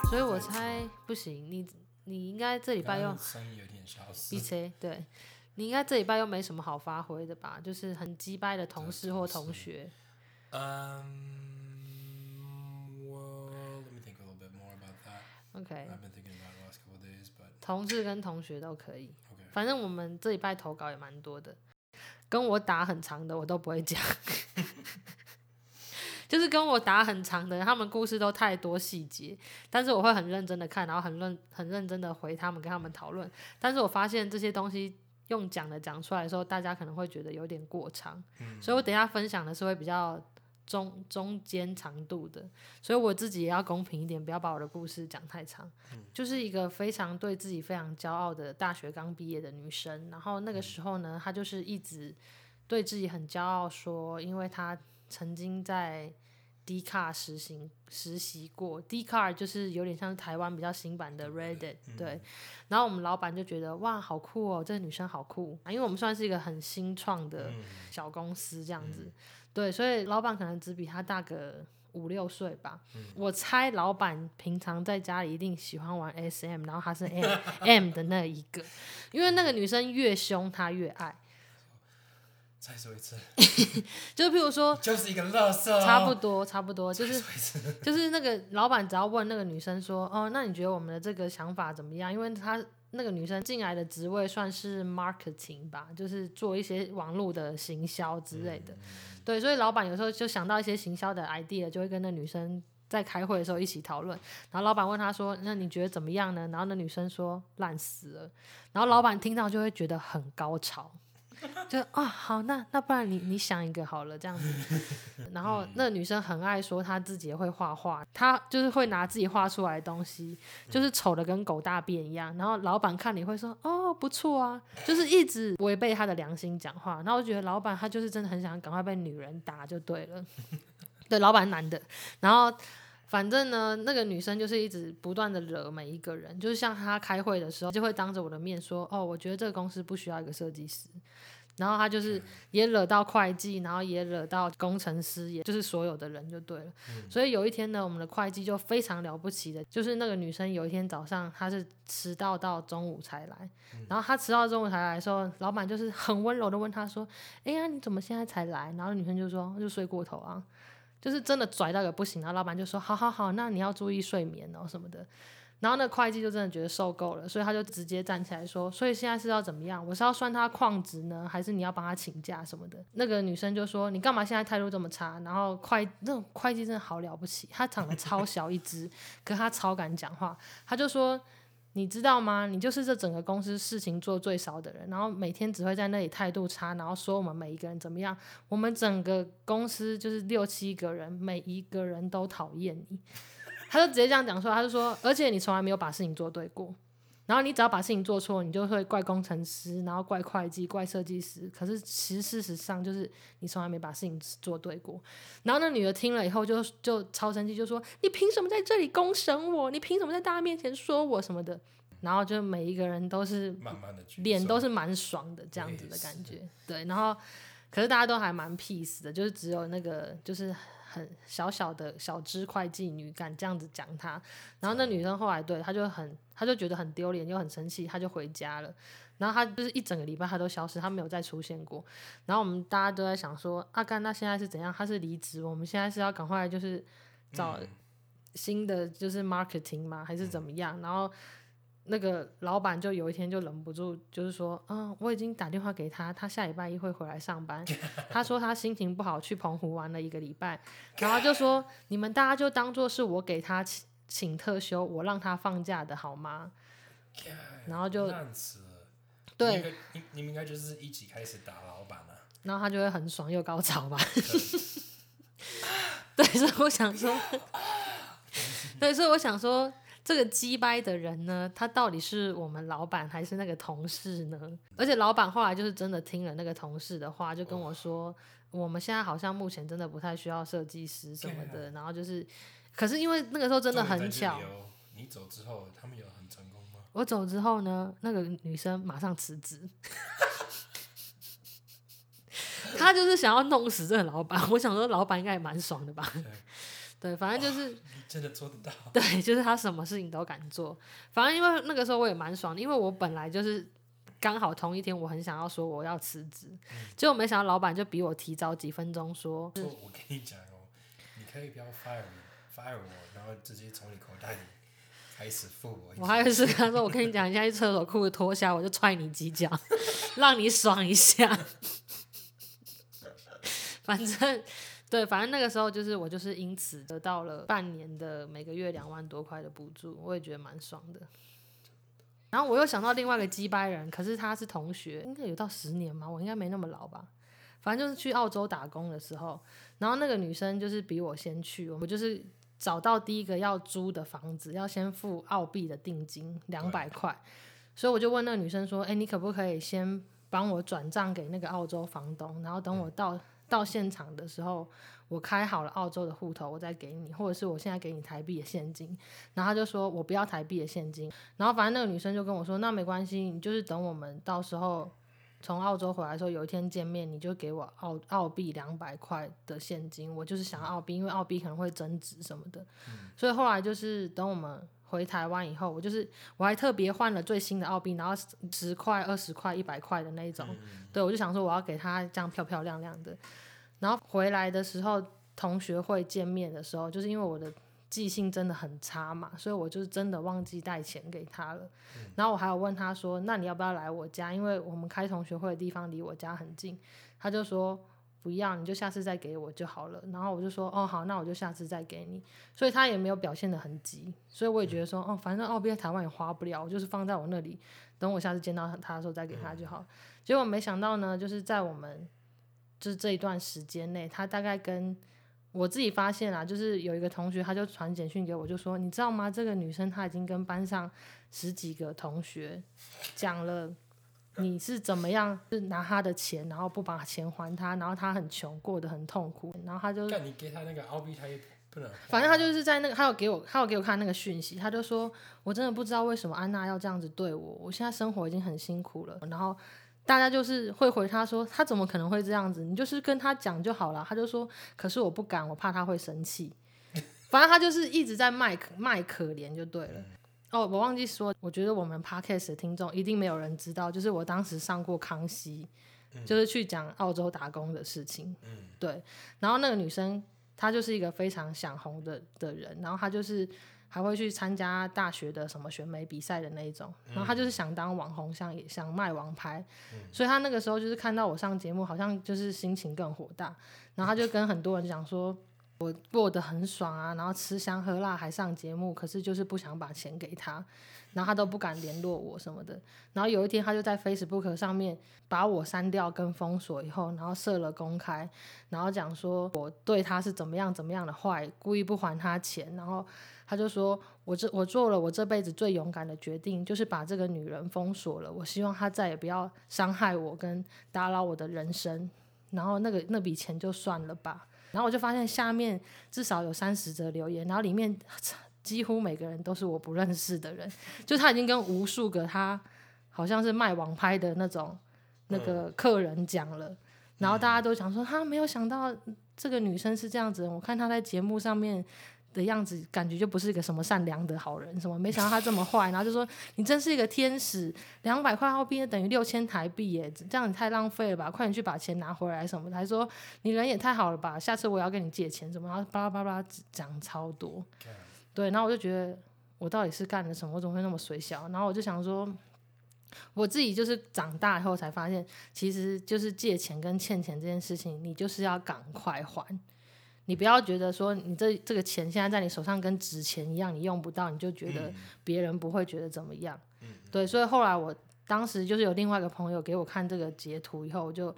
Speaker 2: 所以我猜不行，你你应该这礼拜又
Speaker 1: 声音有点消失。
Speaker 2: B C？对，你应该这礼拜又没什么好发挥的吧？就是很鸡掰的同事或同学。
Speaker 1: 嗯。
Speaker 2: OK，同事跟同学都可以，Okay. 反正我们这礼拜投稿也蛮多的，跟我打很长的我都不会讲，<laughs> 就是跟我打很长的，他们故事都太多细节，但是我会很认真的看，然后很认很认真的回他们，跟他们讨论，但是我发现这些东西用讲的讲出来的时候，大家可能会觉得有点过长，嗯、所以我等一下分享的是会比较。中中间长度的，所以我自己也要公平一点，不要把我的故事讲太长。嗯、就是一个非常对自己非常骄傲的大学刚毕业的女生，然后那个时候呢，她就是一直对自己很骄傲，说因为她曾经在 Dcard 实行实习过，Dcard 就是有点像是台湾比较新版的 Reddit，嗯、对。然后我们老板就觉得哇，好酷哦，这个女生好酷啊，因为我们算是一个很新创的小公司这样子。对，所以老板可能只比他大个五六岁吧。
Speaker 1: 嗯、
Speaker 2: 我猜老板平常在家里一定喜欢玩 SM，然后他是 M <laughs> M 的那一个，因为那个女生越凶他越爱。
Speaker 1: 再说一次，
Speaker 2: 就譬如说，
Speaker 1: 就是一个乐色、哦。
Speaker 2: 差不多，差不多，<laughs> 就是就是那个老板只要问那个女生说：“哦，那你觉得我们的这个想法怎么样？”因为他那个女生进来的职位算是 marketing 吧，就是做一些网络的行销之类的。嗯、对，所以老板有时候就想到一些行销的 idea，就会跟那女生在开会的时候一起讨论。然后老板问他说：“那你觉得怎么样呢？”然后那女生说：“烂死了。”然后老板听到就会觉得很高潮。就啊，好，那那不然你你想一个好了，这样子。<laughs> 然后那个女生很爱说她自己也会画画，她就是会拿自己画出来的东西，就是丑的跟狗大便一样。然后老板看你会说哦，不错啊，就是一直违背他的良心讲话。然后我觉得老板他就是真的很想赶快被女人打就对了。<laughs> 对，老板男的。然后反正呢，那个女生就是一直不断的惹每一个人，就是像她开会的时候就会当着我的面说哦，我觉得这个公司不需要一个设计师。然后她就是也惹到会计，然后也惹到工程师，也就是所有的人就对了。嗯、所以有一天呢，我们的会计就非常了不起的，就是那个女生有一天早上她是迟到到中午才来，嗯、然后她迟到中午才来的时候，老板就是很温柔的问她说：“哎呀，你怎么现在才来？”然后女生就说：“就睡过头啊，就是真的拽到个不行。”然后老板就说：“好好好，那你要注意睡眠哦什么的。”然后那会计就真的觉得受够了，所以他就直接站起来说：“所以现在是要怎么样？我是要算他旷职呢，还是你要帮他请假什么的？”那个女生就说：“你干嘛现在态度这么差？”然后会那种会计真的好了不起，他长得超小一只，可他超敢讲话。他就说：“你知道吗？你就是这整个公司事情做最少的人，然后每天只会在那里态度差，然后说我们每一个人怎么样。我们整个公司就是六七个人，每一个人都讨厌你。<laughs> ”他就直接这样讲说，他就说，而且你从来没有把事情做对过，然后你只要把事情做错，你就会怪工程师，然后怪会计，怪设计师。可是其实事实上就是你从来没把事情做对过。然后那女的听了以后就就超生气，就说你凭什么在这里公审我？你凭什么在大家面前说我什么的？然后就每一个人都是脸都是蛮爽的这样子的感觉，对。然后可是大家都还蛮 peace 的，就是只有那个就是。很小小的小只会计女敢这样子讲他，然后那女生后来对她就很，她就觉得很丢脸又很生气，他就回家了。然后他就是一整个礼拜他都消失，他没有再出现过。然后我们大家都在想说，阿甘那现在是怎样？他是离职？我们现在是要赶快就是找新的就是 marketing 吗？还是怎么样？然后。那个老板就有一天就忍不住，就是说，嗯，我已经打电话给他，他下礼拜一会回来上班。<laughs> 他说他心情不好，去澎湖玩了一个礼拜，然后就说你们大家就当做是我给他请请特休，我让他放假的好吗？然后就对，
Speaker 1: 你你们应该就是一起开始打老板了，
Speaker 2: 然后他就会很爽又高潮吧？<laughs> 对，所以我想说，对，所以我想说。这个鸡掰的人呢，他到底是我们老板还是那个同事呢？而且老板后来就是真的听了那个同事的话，就跟我说，我们现在好像目前真的不太需要设计师什么的。然后就是，可是因为那个时候真的很巧，
Speaker 1: 你走之后，他们有很成功吗？
Speaker 2: 我走之后呢，那个女生马上辞职，<laughs> 他就是想要弄死这个老板。<laughs> 我想说，老板应该也蛮爽的吧。对，<laughs> 反正就是
Speaker 1: 真的做得到。
Speaker 2: 对，就是他什么事情都敢做。反正因为那个时候我也蛮爽的，因为我本来就是刚好同一天，我很想要说我要辞职，嗯、结果没想到老板就比我提早几分钟说。
Speaker 1: 我我跟你讲哦，你可以不要 fire fire 我，然后直接从你口袋里开始付我。
Speaker 2: 我还以为是他说，我跟你讲，你现在去厕所裤子脱下，我就踹你几脚，<laughs> 让你爽一下。反正。对，反正那个时候就是我，就是因此得到了半年的每个月两万多块的补助，我也觉得蛮爽的。然后我又想到另外一个鸡掰人，可是他是同学，应该有到十年吗？我应该没那么老吧。反正就是去澳洲打工的时候，然后那个女生就是比我先去，我就是找到第一个要租的房子，要先付澳币的定金两百块，所以我就问那个女生说：“哎，你可不可以先帮我转账给那个澳洲房东，然后等我到。”到现场的时候，我开好了澳洲的户头，我再给你，或者是我现在给你台币的现金。然后他就说我不要台币的现金。然后反正那个女生就跟我说，那没关系，你就是等我们到时候从澳洲回来的时候，有一天见面，你就给我澳澳币两百块的现金，我就是想要澳币，因为澳币可能会增值什么的。嗯、所以后来就是等我们回台湾以后，我就是我还特别换了最新的澳币，然后十块、二十块、一百块的那一种。嗯、对，我就想说我要给他这样漂漂亮亮的。然后回来的时候，同学会见面的时候，就是因为我的。记性真的很差嘛，所以我就是真的忘记带钱给他了。嗯、然后我还有问他说：“那你要不要来我家？因为我们开同学会的地方离我家很近。”他就说：“不要，你就下次再给我就好了。”然后我就说：“哦，好，那我就下次再给你。”所以他也没有表现的很急，所以我也觉得说：“哦，反正澳币在台湾也花不了，我就是放在我那里，等我下次见到他的时候再给他就好。嗯”结果没想到呢，就是在我们就是这一段时间内，他大概跟。我自己发现啊，就是有一个同学，他就传简讯给我，就说：“你知道吗？这个女生她已经跟班上十几个同学讲了，你是怎么样，是拿她的钱，然后不把钱还她，然后她很穷，过得很痛苦。然后他就……
Speaker 1: 那你给他那个澳币，他也不能。
Speaker 2: 反正他就是在那个，他有给我，他有给我看那个讯息，他就说：我真的不知道为什么安娜要这样子对我，我现在生活已经很辛苦了。然后。”大家就是会回他说，他怎么可能会这样子？你就是跟他讲就好了。他就说，可是我不敢，我怕他会生气。<laughs> 反正他就是一直在卖卖可怜就对了。哦，我忘记说，我觉得我们 podcast 的听众一定没有人知道，就是我当时上过康熙，就是去讲澳洲打工的事情。对。然后那个女生，她就是一个非常想红的的人，然后她就是。还会去参加大学的什么选美比赛的那一种，然后他就是想当网红，想也想卖王牌，所以他那个时候就是看到我上节目，好像就是心情更火大，然后他就跟很多人讲说，我过得很爽啊，然后吃香喝辣还上节目，可是就是不想把钱给他。然后他都不敢联络我什么的，然后有一天他就在 Facebook 上面把我删掉跟封锁以后，然后设了公开，然后讲说我对他是怎么样怎么样的坏，故意不还他钱，然后他就说我这我做了我这辈子最勇敢的决定，就是把这个女人封锁了，我希望她再也不要伤害我跟打扰我的人生，然后那个那笔钱就算了吧，然后我就发现下面至少有三十则留言，然后里面。<laughs> 几乎每个人都是我不认识的人，就他已经跟无数个他好像是卖网拍的那种那个客人讲了，然后大家都想说他没有想到这个女生是这样子，我看她在节目上面的样子，感觉就不是一个什么善良的好人，什么没想到他这么坏，然后就说你真是一个天使，两百块澳币等于六千台币耶，这样你太浪费了吧，快点去把钱拿回来什么的，还说你人也太好了吧，下次我要跟你借钱什么，然后巴拉巴拉讲超多。对，然后我就觉得我到底是干了什么？我怎么会那么水小？然后我就想说，我自己就是长大以后才发现，其实就是借钱跟欠钱这件事情，你就是要赶快还。你不要觉得说你这这个钱现在在你手上跟纸钱一样，你用不到，你就觉得别人不会觉得怎么样。对，所以后来我当时就是有另外一个朋友给我看这个截图以后，我就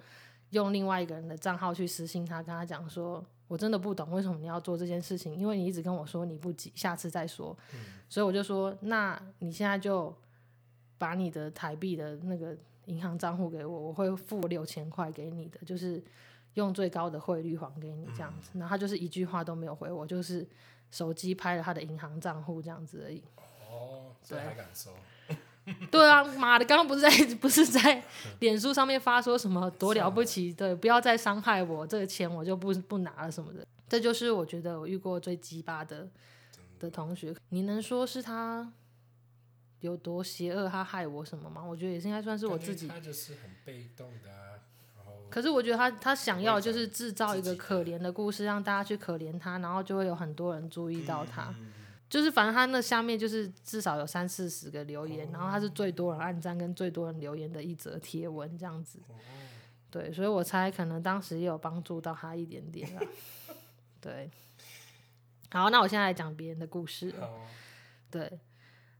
Speaker 2: 用另外一个人的账号去私信他，跟他讲说。我真的不懂为什么你要做这件事情，因为你一直跟我说你不急，下次再说。嗯、所以我就说，那你现在就把你的台币的那个银行账户给我，我会付六千块给你的，就是用最高的汇率还给你这样子。然后他就是一句话都没有回我，就是手机拍了他的银行账户这样子而已。
Speaker 1: 哦，对还敢说？<laughs>
Speaker 2: 对啊，妈的，刚刚不是在不是在脸书上面发说什么多了不起？对，不要再伤害我，这个钱我就不不拿了什么的。这就是我觉得我遇过最鸡巴的的同学。你能说是他有多邪恶，他害我什么吗？我觉得也是应该算是我自己。
Speaker 1: 他就是很被动的啊。
Speaker 2: 可是我觉得他他想要就是制造一个可怜的故事，让大家去可怜他，然后就会有很多人注意到他。就是反正他那下面就是至少有三四十个留言，然后他是最多人按赞跟最多人留言的一则贴文这样子，对，所以我猜可能当时也有帮助到他一点点啦。<laughs> 对，好，那我现在来讲别人的故事。对，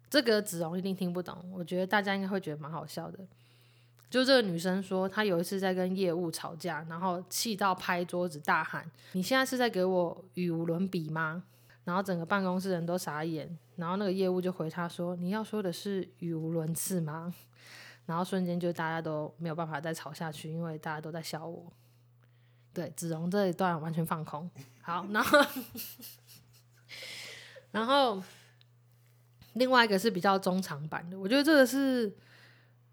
Speaker 2: 这个子荣一定听不懂，我觉得大家应该会觉得蛮好笑的。就这个女生说，她有一次在跟业务吵架，然后气到拍桌子大喊：“你现在是在给我语无伦比吗？”然后整个办公室人都傻眼，然后那个业务就回她说：“你要说的是语无伦次吗？”然后瞬间就大家都没有办法再吵下去，因为大家都在笑我。对，子荣这一段完全放空。好，然后然后另外一个是比较中长版的，我觉得这个是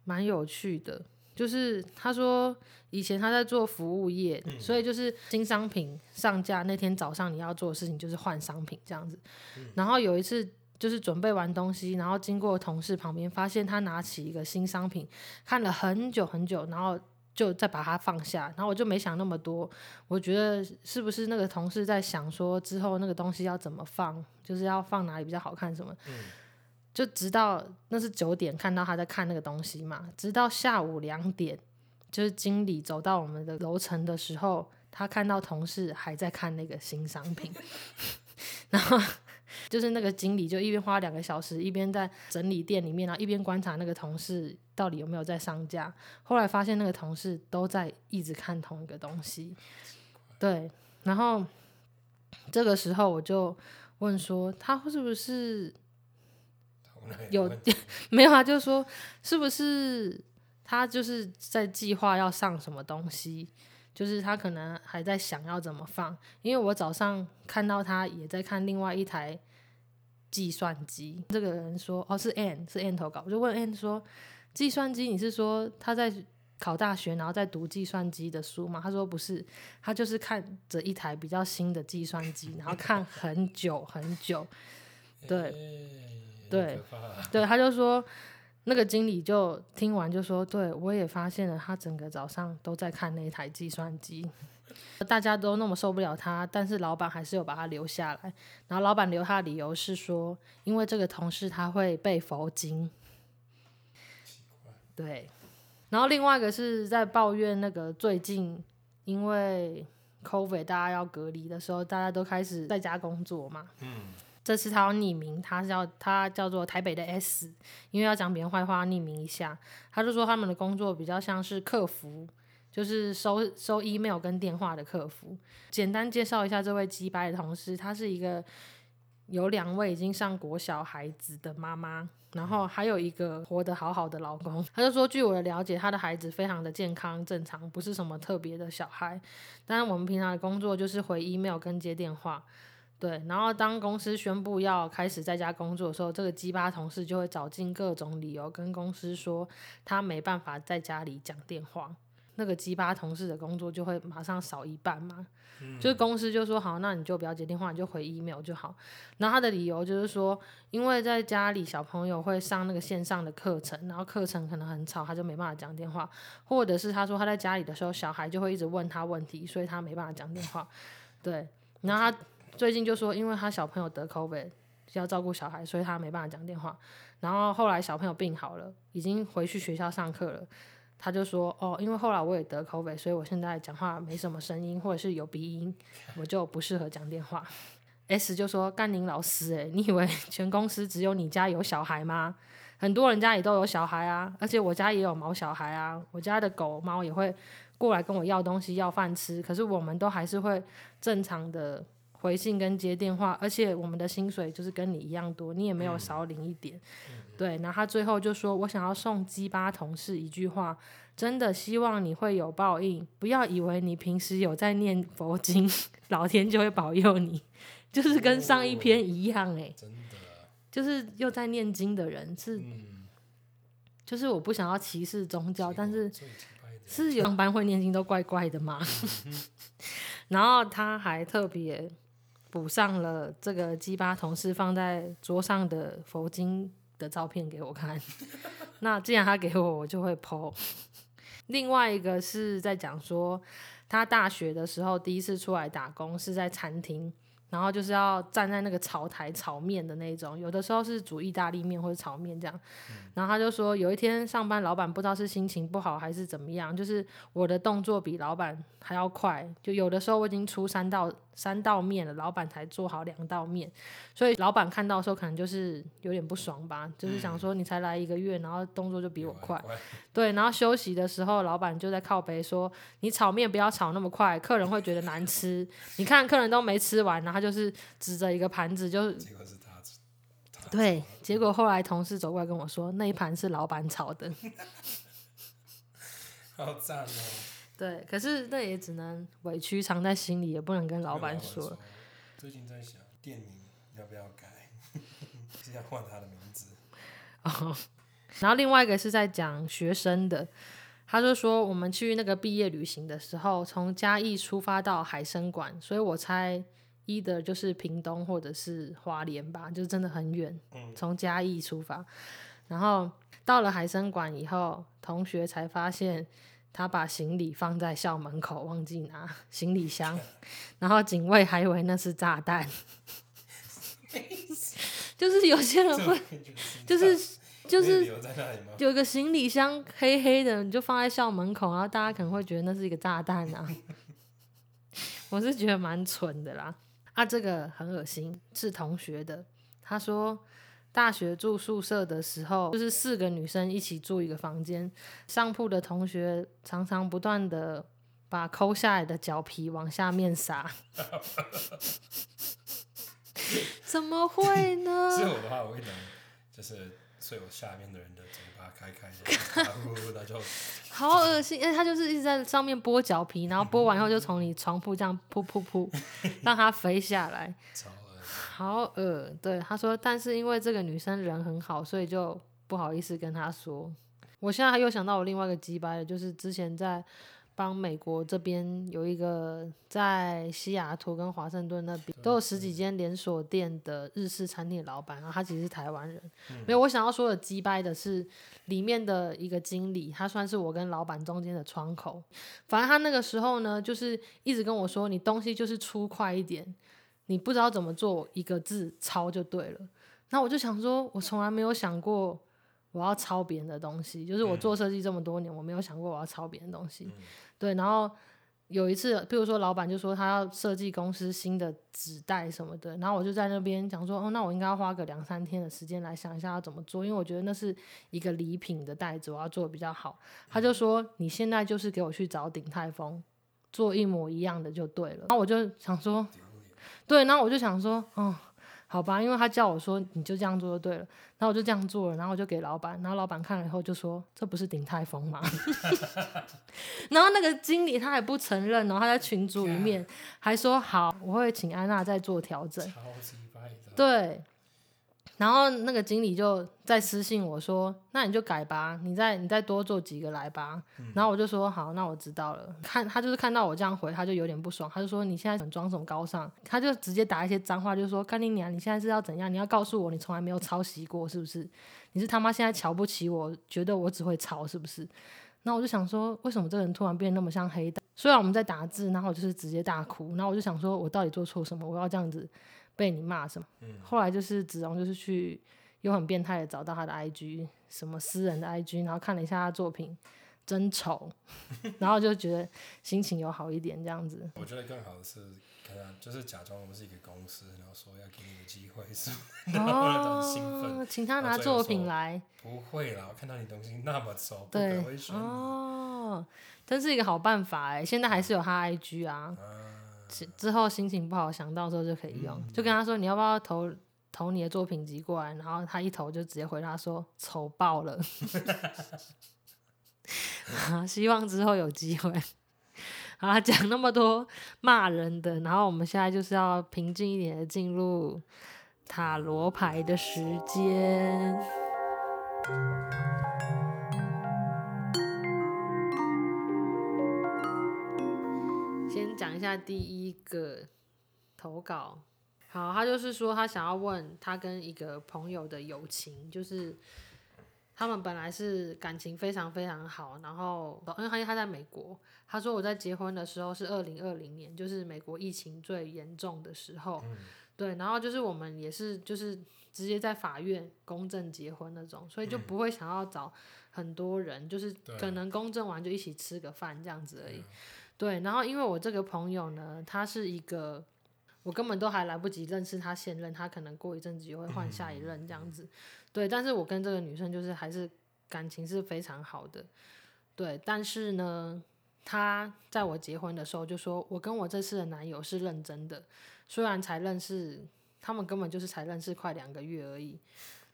Speaker 2: 蛮有趣的，就是他说以前他在做服务业，嗯、所以就是新商品上架那天早上你要做的事情就是换商品这样子。嗯、然后有一次就是准备完东西，然后经过同事旁边，发现他拿起一个新商品，看了很久很久，然后就再把它放下。然后我就没想那么多，我觉得是不是那个同事在想说之后那个东西要怎么放，就是要放哪里比较好看什么。嗯就直到那是九点看到他在看那个东西嘛，直到下午两点，就是经理走到我们的楼层的时候，他看到同事还在看那个新商品，<laughs> 然后就是那个经理就一边花两个小时，一边在整理店里面，然后一边观察那个同事到底有没有在上架。后来发现那个同事都在一直看同一个东西，对，然后这个时候我就问说，他是不是？有 <laughs> 没有啊？就是说，是不是他就是在计划要上什么东西？就是他可能还在想要怎么放。因为我早上看到他也在看另外一台计算机。这个人说：“哦，是 Ann，是 Ann 投稿。”我就问 Ann 说：“计算机，你是说他在考大学，然后在读计算机的书吗？”他说：“不是，他就是看着一台比较新的计算机，然后看很久很久。<laughs> ”对。对，<laughs> 对，他就说，那个经理就听完就说，对，我也发现了，他整个早上都在看那台计算机，大家都那么受不了他，但是老板还是有把他留下来。然后老板留他的理由是说，因为这个同事他会背佛经。对，然后另外一个是在抱怨那个最近因为 COVID 大家要隔离的时候，大家都开始在家工作嘛。嗯。这次他要匿名，他叫他叫做台北的 S，因为要讲别人坏话，匿名一下。他就说他们的工作比较像是客服，就是收收 email 跟电话的客服。简单介绍一下这位鸡掰的同事，她是一个有两位已经上国小孩子的妈妈，然后还有一个活得好好的老公。他就说，据我的了解，他的孩子非常的健康正常，不是什么特别的小孩。但是我们平常的工作就是回 email 跟接电话。对，然后当公司宣布要开始在家工作的时候，这个鸡巴同事就会找尽各种理由跟公司说他没办法在家里讲电话。那个鸡巴同事的工作就会马上少一半嘛，嗯、就是公司就说好，那你就不要接电话，你就回 email 就好。然后他的理由就是说，因为在家里小朋友会上那个线上的课程，然后课程可能很吵，他就没办法讲电话，或者是他说他在家里的时候，小孩就会一直问他问题，所以他没办法讲电话。对，然后他。最近就说，因为他小朋友得 COVID，要照顾小孩，所以他没办法讲电话。然后后来小朋友病好了，已经回去学校上课了。他就说：“哦，因为后来我也得 COVID，所以我现在讲话没什么声音，或者是有鼻音，我就不适合讲电话。” S 就说：“甘宁老师诶，你以为全公司只有你家有小孩吗？很多人家里都有小孩啊，而且我家也有毛小孩啊，我家的狗猫也会过来跟我要东西、要饭吃，可是我们都还是会正常的。”回信跟接电话，而且我们的薪水就是跟你一样多，你也没有少领一点。嗯、对，然后他最后就说：“我想要送鸡巴同事一句话，真的希望你会有报应，不要以为你平时有在念佛经，老天就会保佑你，就是跟上一篇一样哎、欸，真的，就是又在念经的人是，嗯、就是我不想要歧视宗教，但是是有上班会念经都怪怪的嘛。嗯、<laughs> 然后他还特别。补上了这个鸡巴同事放在桌上的佛经的照片给我看，<laughs> 那既然他给我，我就会剖。<laughs> 另外一个是在讲说，他大学的时候第一次出来打工是在餐厅。然后就是要站在那个炒台炒面的那种，有的时候是煮意大利面或者炒面这样。然后他就说，有一天上班，老板不知道是心情不好还是怎么样，就是我的动作比老板还要快，就有的时候我已经出三道三道面了，老板才做好两道面，所以老板看到的时候可能就是有点不爽吧，就是想说你才来一个月，然后动作就比我快，对。然后休息的时候，老板就在靠背说，你炒面不要炒那么快，客人会觉得难吃。<laughs> 你看客人都没吃完，然后。就是指着一个盘子，就结果是他，他对，结果后来同事走过来跟我说，那一盘是老板炒的，<laughs>
Speaker 1: 好赞哦！
Speaker 2: 对，可是那也只能委屈藏在心里，也不能跟老板说。
Speaker 1: 最近在想店名要不要改，<laughs> 是要换他的名字。<laughs>
Speaker 2: 哦，然后另外一个是在讲学生的，他就说我们去那个毕业旅行的时候，从嘉义出发到海参馆，所以我猜 either 就是屏东或者是花莲吧，就是真的很远。从嘉义出发，然后到了海参馆以后，同学才发现他把行李放在校门口，忘记拿行李箱，然后警卫还以为那是炸弹。<laughs> 就是有些人会，就是就是有一个行李箱黑黑的，你就放在校门口，然后大家可能会觉得那是一个炸弹啊。<laughs> 我是觉得蛮蠢的啦。啊，这个很恶心，是同学的。他说大学住宿舍的时候，就是四个女生一起住一个房间，上铺的同学常常不断的把抠下来的脚皮往下面撒。<laughs> 怎么会呢？<laughs>
Speaker 1: 是我的话，我会等，就是睡我下面的人的嘴巴开开 <laughs> 就。
Speaker 2: 好恶心！因为，他就是一直在上面剥脚皮，然后剥完以后就从你床铺这样噗噗噗，让它飞下来。好恶对，他说，但是因为这个女生人很好，所以就不好意思跟他说。我现在又想到我另外一个鸡掰的，就是之前在。帮美国这边有一个在西雅图跟华盛顿那边都有十几间连锁店的日式餐厅老板，然后他其实是台湾人。没有，我想要说的鸡掰的是里面的一个经理，他算是我跟老板中间的窗口。反正他那个时候呢，就是一直跟我说，你东西就是出快一点，你不知道怎么做一个字抄就对了。那我就想说，我从来没有想过我要抄别人的东西，就是我做设计这么多年，我没有想过我要抄别人的东西。对，然后有一次，比如说老板就说他要设计公司新的纸袋什么的，然后我就在那边讲说，哦，那我应该要花个两三天的时间来想一下要怎么做，因为我觉得那是一个礼品的袋子，我要做的比较好。他就说，你现在就是给我去找鼎泰丰做一模一样的就对了。然后我就想说，对，然后我就想说，哦。好吧，因为他叫我说你就这样做就对了，然后我就这样做了，然后我就给老板，然后老板看了以后就说，这不是鼎泰丰吗？<laughs> 然后那个经理他还不承认，然后他在群组里面还说好，我会请安娜再做调整。对。然后那个经理就在私信我说：“那你就改吧，你再你再多做几个来吧。嗯”然后我就说：“好，那我知道了。”看他就是看到我这样回，他就有点不爽，他就说：“你现在想装什么高尚？”他就直接打一些脏话，就说：“干你娘！你现在是要怎样？你要告诉我你从来没有抄袭过是不是？你是他妈现在瞧不起我，觉得我只会抄是不是？”然后我就想说，为什么这个人突然变得那么像黑道？虽然我们在打字，然后我就是直接大哭。然后我就想说，我到底做错什么？我要这样子。被你骂什么？嗯、后来就是子龙，就是去又很变态的找到他的 IG，什么私人的 IG，然后看了一下他的作品，真丑，<laughs> 然后就觉得心情有好一点这样子。
Speaker 1: 我觉得更好的是，可能就是假装我们是一个公司，然后说要给你个机会，是吗？哦，很兴奋，
Speaker 2: 请他拿作品来。
Speaker 1: 不会啦，我看到你东西那么丑，
Speaker 2: 对，哦，真是一个好办法哎，现在还是有他 IG 啊。啊之后心情不好，想到时候就可以用，嗯、就跟他说，你要不要投投你的作品集过来，然后他一投就直接回答说丑爆了。<laughs> <laughs> 希望之后有机会。<laughs> 好，讲那么多骂人的，然后我们现在就是要平静一点的进入塔罗牌的时间。一下第一个投稿，好，他就是说他想要问他跟一个朋友的友情，就是他们本来是感情非常非常好，然后因为他他在美国，他说我在结婚的时候是二零二零年，就是美国疫情最严重的时候，嗯、对，然后就是我们也是就是直接在法院公证结婚那种，所以就不会想要找很多人，嗯、就是可能公证完就一起吃个饭这样子而已。对，然后因为我这个朋友呢，他是一个，我根本都还来不及认识他现任，他可能过一阵子就会换下一任这样子。对，但是我跟这个女生就是还是感情是非常好的。对，但是呢，他在我结婚的时候就说，我跟我这次的男友是认真的，虽然才认识，他们根本就是才认识快两个月而已。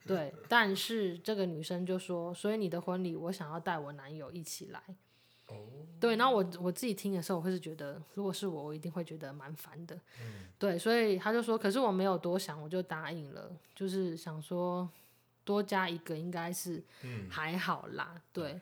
Speaker 2: 对，<laughs> 但是这个女生就说，所以你的婚礼我想要带我男友一起来。对，然后我我自己听的时候，我会是觉得，如果是我，我一定会觉得蛮烦的。嗯、对，所以他就说，可是我没有多想，我就答应了，就是想说多加一个应该是还好啦。嗯、对，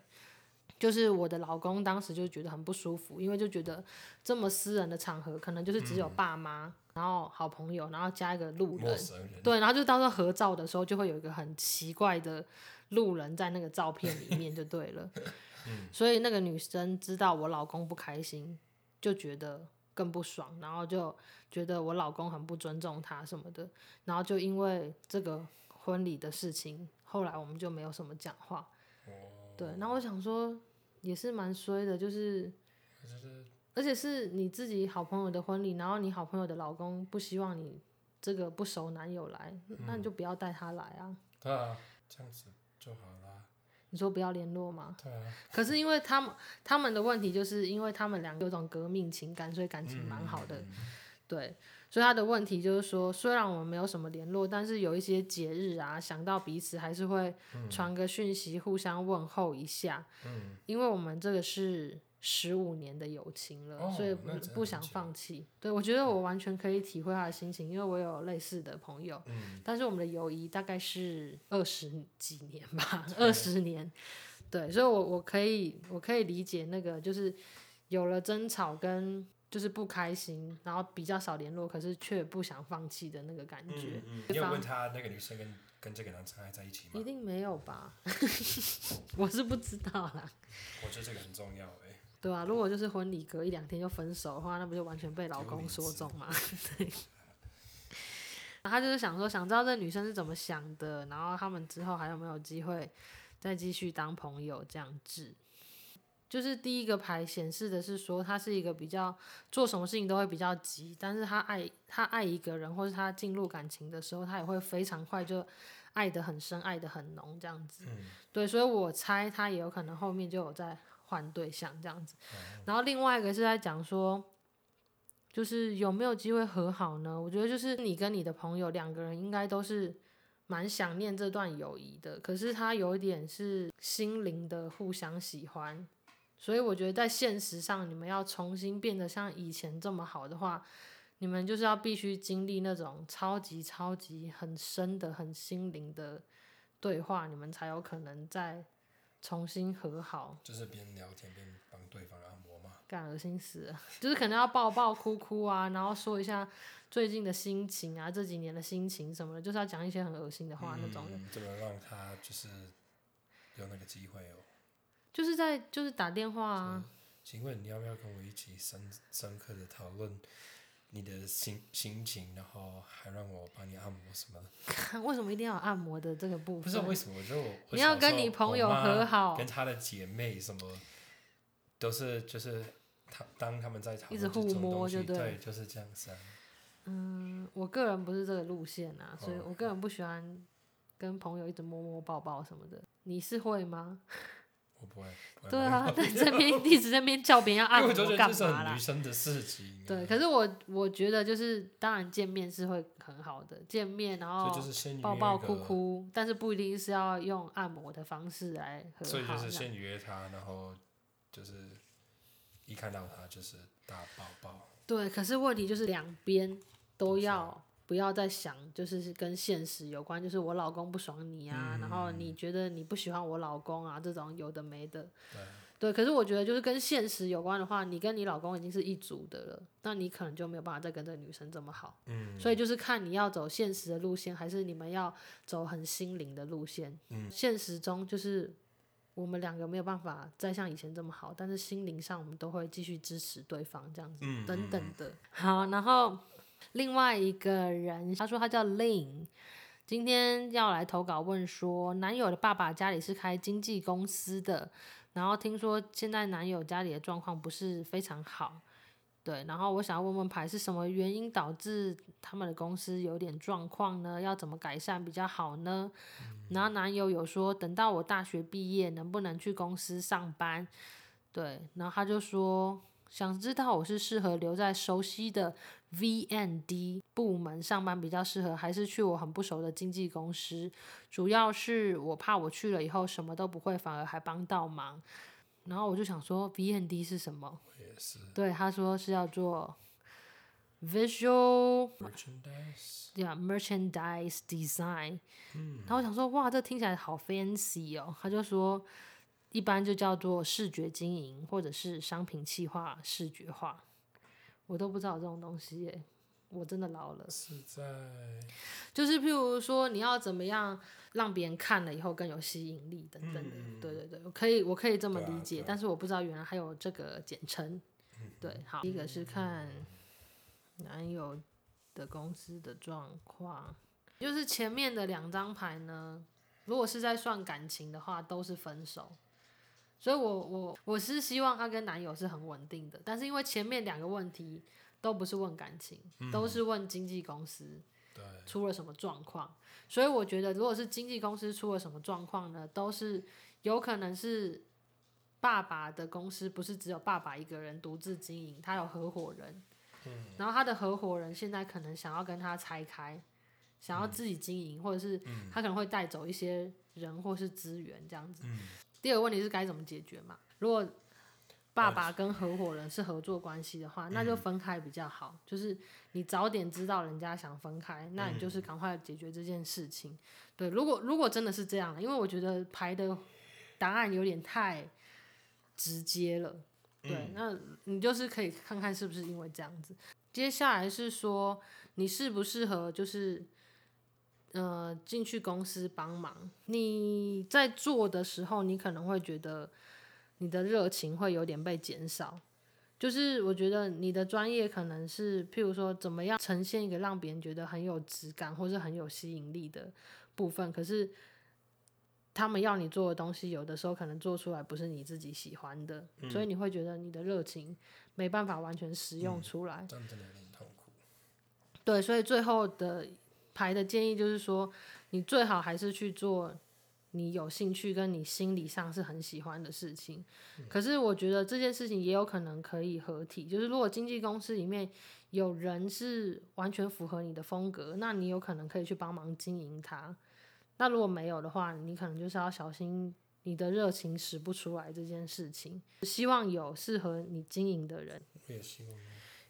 Speaker 2: 就是我的老公当时就觉得很不舒服，因为就觉得这么私人的场合，可能就是只有爸妈，嗯、然后好朋友，然后加一个路人，人对，然后就到时候合照的时候，就会有一个很奇怪的路人在那个照片里面就对了。嗯、所以那个女生知道我老公不开心，就觉得更不爽，然后就觉得我老公很不尊重她什么的，然后就因为这个婚礼的事情，后来我们就没有什么讲话。哦、对，然后我想说。也是蛮衰的，就是，而且是你自己好朋友的婚礼，然后你好朋友的老公不希望你这个不熟男友来，嗯、那你就不要带他来啊。
Speaker 1: 对啊，这样子就好了。
Speaker 2: 你说不要联络吗？
Speaker 1: 对啊。
Speaker 2: 可是因为他们他们的问题，就是因为他们两个有种革命情感，所以感情蛮好的。嗯、对，所以他的问题就是说，虽然我们没有什么联络，但是有一些节日啊，想到彼此还是会传个讯息，互相问候一下。嗯。因为我们这个是十五年的友情了，哦、所以不不想放弃。对，我觉得我完全可以体会他的心情，因为我有类似的朋友。嗯、但是我们的友谊大概是二十几年吧，<laughs> 二十年。对，所以我我可以我可以理解那个就是有了争吵跟就是不开心，然后比较少联络，可是却不想放弃的那个感觉。
Speaker 1: 嗯嗯、你有问他那个女生跟跟这个男生还在一起吗？
Speaker 2: 一定没有吧，<laughs> 我是不知道啦。
Speaker 1: 我觉得这个很重要。
Speaker 2: 对啊，如果就是婚礼隔一两天就分手的话，那不就完全被老公说中吗？<laughs> 对。他就是想说，想知道这女生是怎么想的，然后他们之后还有没有机会再继续当朋友这样子。就是第一个牌显示的是说，他是一个比较做什么事情都会比较急，但是他爱他爱一个人，或是他进入感情的时候，他也会非常快就爱得很深，爱得很浓这样子。嗯、对，所以我猜他也有可能后面就有在换对象这样子。嗯、然后另外一个是在讲说，就是有没有机会和好呢？我觉得就是你跟你的朋友两个人应该都是蛮想念这段友谊的，可是他有一点是心灵的互相喜欢。所以我觉得在现实上，你们要重新变得像以前这么好的话，你们就是要必须经历那种超级超级很深的、很心灵的对话，你们才有可能再重新和好。
Speaker 1: 就是边聊天边帮对方按摩嘛。
Speaker 2: 干，恶心死了！<laughs> 就是可能要抱抱、哭哭啊，然后说一下最近的心情啊，这几年的心情什么的，就是要讲一些很恶心的话那种的。
Speaker 1: 怎么让他就是有那个机会哦？
Speaker 2: 就是在就是打电话啊。
Speaker 1: 请问你要不要跟我一起深深刻的讨论你的心心情，然后还让我帮你按摩什么的？<laughs>
Speaker 2: 为什么一定要按摩的这个部分？
Speaker 1: 不是为什么？就我
Speaker 2: 你要跟你朋友和好，
Speaker 1: 跟他的姐妹什么都是就是他当他们在讨论
Speaker 2: 一直互摸就对，
Speaker 1: 对，就是这样子啊。
Speaker 2: 嗯，我个人不是这个路线啊，所以我个人不喜欢跟朋友一直摸摸抱抱什么的。你是会吗？
Speaker 1: 不会，不会
Speaker 2: 对啊 <laughs> <laughs> 在这边一直在那边叫别人要按摩干嘛啦？
Speaker 1: 女生的事情。
Speaker 2: 对，可是我我觉得就是，当然见面是会很好的，见面然后抱抱哭哭，但是不一定是要用按摩的方式来和好。
Speaker 1: 所以就是先约他，然后就是一看到他就是大抱抱。
Speaker 2: 对，可是问题就是两边都要。不要再想，就是跟现实有关，就是我老公不爽你啊，嗯、然后你觉得你不喜欢我老公啊，这种有的没的。对，对。可是我觉得，就是跟现实有关的话，你跟你老公已经是一组的了，那你可能就没有办法再跟这个女生这么好。嗯。所以就是看你要走现实的路线，还是你们要走很心灵的路线。嗯。现实中就是我们两个没有办法再像以前这么好，但是心灵上我们都会继续支持对方，这样子、嗯、等等的。好，然后。另外一个人，他说他叫 Lin，今天要来投稿问说，男友的爸爸家里是开经纪公司的，然后听说现在男友家里的状况不是非常好，对，然后我想要问问牌是什么原因导致他们的公司有点状况呢？要怎么改善比较好呢？然后男友有说等到我大学毕业能不能去公司上班？对，然后他就说想知道我是适合留在熟悉的。VND 部门上班比较适合，还是去我很不熟的经纪公司？主要是我怕我去了以后什么都不会，反而还帮到忙。然后我就想说，VND 是什么？对，他说是要做 Visual Merchandise，对啊 Merchandise Design。嗯。然后我想说，哇，这听起来好 fancy 哦。他就说。一般就叫做视觉经营，或者是商品企划视觉化。我都不知道这种东西耶，我真的老了。
Speaker 1: 是在，
Speaker 2: 就是譬如说，你要怎么样让别人看了以后更有吸引力等等的。
Speaker 1: 嗯、
Speaker 2: 对对对，我可以我可以这么理解，
Speaker 1: 啊啊、
Speaker 2: 但是我不知道原来还有这个简称。对，好，第一个是看男友的公司的状况，就是前面的两张牌呢，如果是在算感情的话，都是分手。所以我，我我我是希望她跟男友是很稳定的，但是因为前面两个问题都不是问感情，嗯、都是问经纪公司出了什么状况，所以我觉得如果是经纪公司出了什么状况呢，都是有可能是爸爸的公司不是只有爸爸一个人独自经营，他有合伙人，嗯、然后他的合伙人现在可能想要跟他拆开，想要自己经营，嗯、或者是他可能会带走一些人或是资源这样子。嗯第二个问题是该怎么解决嘛？如果爸爸跟合伙人是合作关系的话，那就分开比较好。就是你早点知道人家想分开，那你就是赶快解决这件事情。对，如果如果真的是这样的，因为我觉得排的答案有点太直接了。对，那你就是可以看看是不是因为这样子。接下来是说你适不适合就是。呃，进去公司帮忙，你在做的时候，你可能会觉得你的热情会有点被减少。就是我觉得你的专业可能是，譬如说怎么样呈现一个让别人觉得很有质感或是很有吸引力的部分，可是他们要你做的东西，有的时候可能做出来不是你自己喜欢的，嗯、所以你会觉得你的热情没办法完全使用出来。
Speaker 1: 这样真的有点痛苦。
Speaker 2: 对，所以最后的。牌的建议就是说，你最好还是去做你有兴趣跟你心理上是很喜欢的事情。嗯、可是我觉得这件事情也有可能可以合体，就是如果经纪公司里面有人是完全符合你的风格，那你有可能可以去帮忙经营它。那如果没有的话，你可能就是要小心你的热情使不出来这件事情。希望有适合你经营的人。
Speaker 1: 我也希望。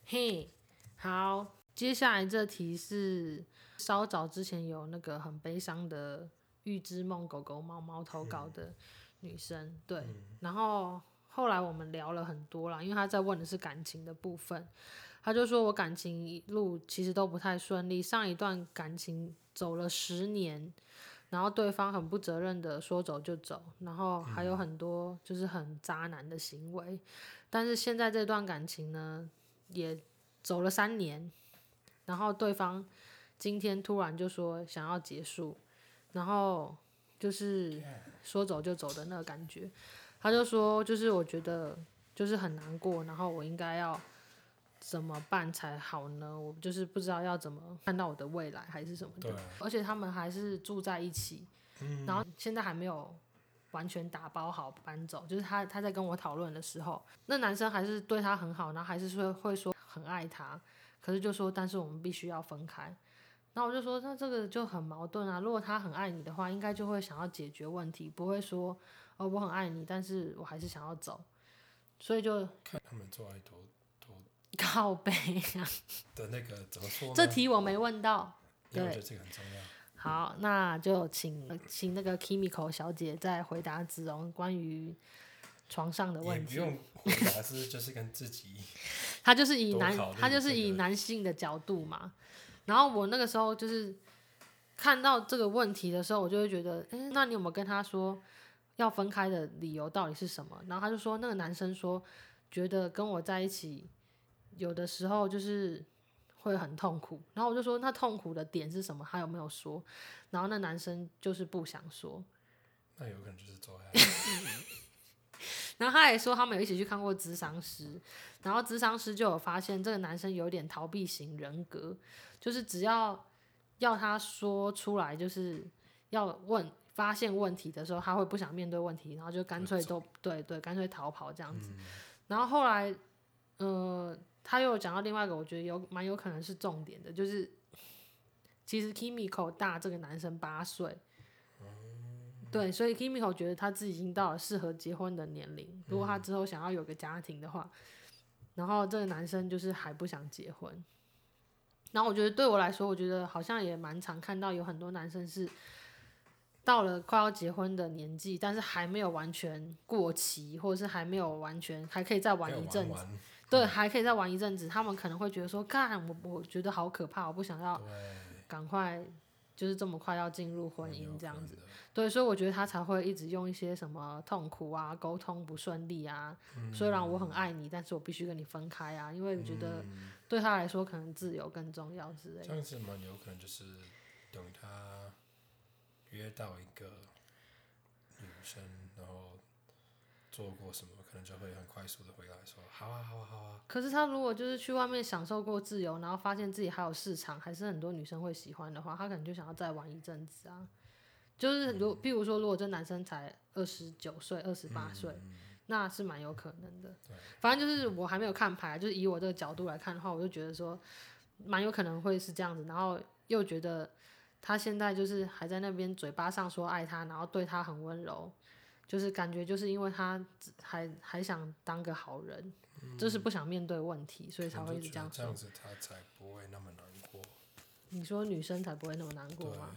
Speaker 2: 嘿，好，接下来这题是。稍早之前有那个很悲伤的预知梦狗狗猫猫投稿的女生，嗯、对，嗯、然后后来我们聊了很多啦，因为她在问的是感情的部分，她就说我感情一路其实都不太顺利，上一段感情走了十年，然后对方很不责任的说走就走，然后还有很多就是很渣男的行为，嗯、但是现在这段感情呢也走了三年，然后对方。今天突然就说想要结束，然后就是说走就走的那个感觉，他就说就是我觉得就是很难过，然后我应该要怎么办才好呢？我就是不知道要怎么看到我的未来还是什么的。而且他们还是住在一起，嗯、然后现在还没有完全打包好搬走。就是他他在跟我讨论的时候，那男生还是对他很好，然后还是说会说很爱他，可是就说但是我们必须要分开。那我就说，那这个就很矛盾啊。如果他很爱你的话，应该就会想要解决问题，不会说哦，我很爱你，但是我还是想要走。所以就
Speaker 1: 看他们做爱多多 <laughs>
Speaker 2: 靠背啊
Speaker 1: 的那个怎么说？
Speaker 2: 这题我没问到，
Speaker 1: 对，我觉得这个很重要。
Speaker 2: 好，那就请请那个 Kimiko 小姐再回答子荣关于床上的问题。
Speaker 1: 不用回答，是就是跟自己。<laughs>
Speaker 2: 他就是以男，他就是以男性的角度嘛。然后我那个时候就是看到这个问题的时候，我就会觉得，诶，那你有没有跟他说要分开的理由到底是什么？然后他就说，那个男生说，觉得跟我在一起有的时候就是会很痛苦。然后我就说，那痛苦的点是什么？他有没有说？然后那男生就是不想说。
Speaker 1: 那有可能就是做爱。<laughs>
Speaker 2: 然后他也说，他们有一起去看过咨商师，然后咨商师就有发现这个男生有点逃避型人格。就是只要要他说出来，就是要问发现问题的时候，他会不想面对问题，然后就干脆都对对，干脆逃跑这样子。嗯、然后后来，呃，他又讲到另外一个，我觉得有蛮有可能是重点的，就是其实 Kimiko 大这个男生八岁，嗯、对，所以 Kimiko 觉得他自己已经到了适合结婚的年龄，如果他之后想要有个家庭的话，然后这个男生就是还不想结婚。然后我觉得对我来说，我觉得好像也蛮常看到有很多男生是到了快要结婚的年纪，但是还没有完全过期，或者是还没有完全还可以再玩一阵子，对，还可以再玩一阵子，他们可能会觉得说，干，我我觉得好可怕，我不想要赶快。就是这么快要进入婚姻这样子，对，所以我觉得他才会一直用一些什么痛苦啊、沟通不顺利啊、嗯，虽然我很爱你，但是我必须跟你分开啊，因为我觉得对他来说可能自由更重要之类的。
Speaker 1: 这样子蛮有可能就是等于他约到一个女生，做过什么，可能就会很快速的回来说，好啊，好啊，好啊。
Speaker 2: 可是他如果就是去外面享受过自由，然后发现自己还有市场，还是很多女生会喜欢的话，他可能就想要再玩一阵子啊。就是如，比如说，如果这男生才二十九岁、二十八岁，那是蛮有可能的。反正就是我还没有看牌，就是以我这个角度来看的话，我就觉得说，蛮有可能会是这样子。然后又觉得他现在就是还在那边嘴巴上说爱他，然后对他很温柔，就是感觉就是因为他还还想当个好人。就是不想面对问题，所以才会一直这样说。
Speaker 1: 这样子他才不会那么难过。
Speaker 2: 你说女生才不会那么难过吗？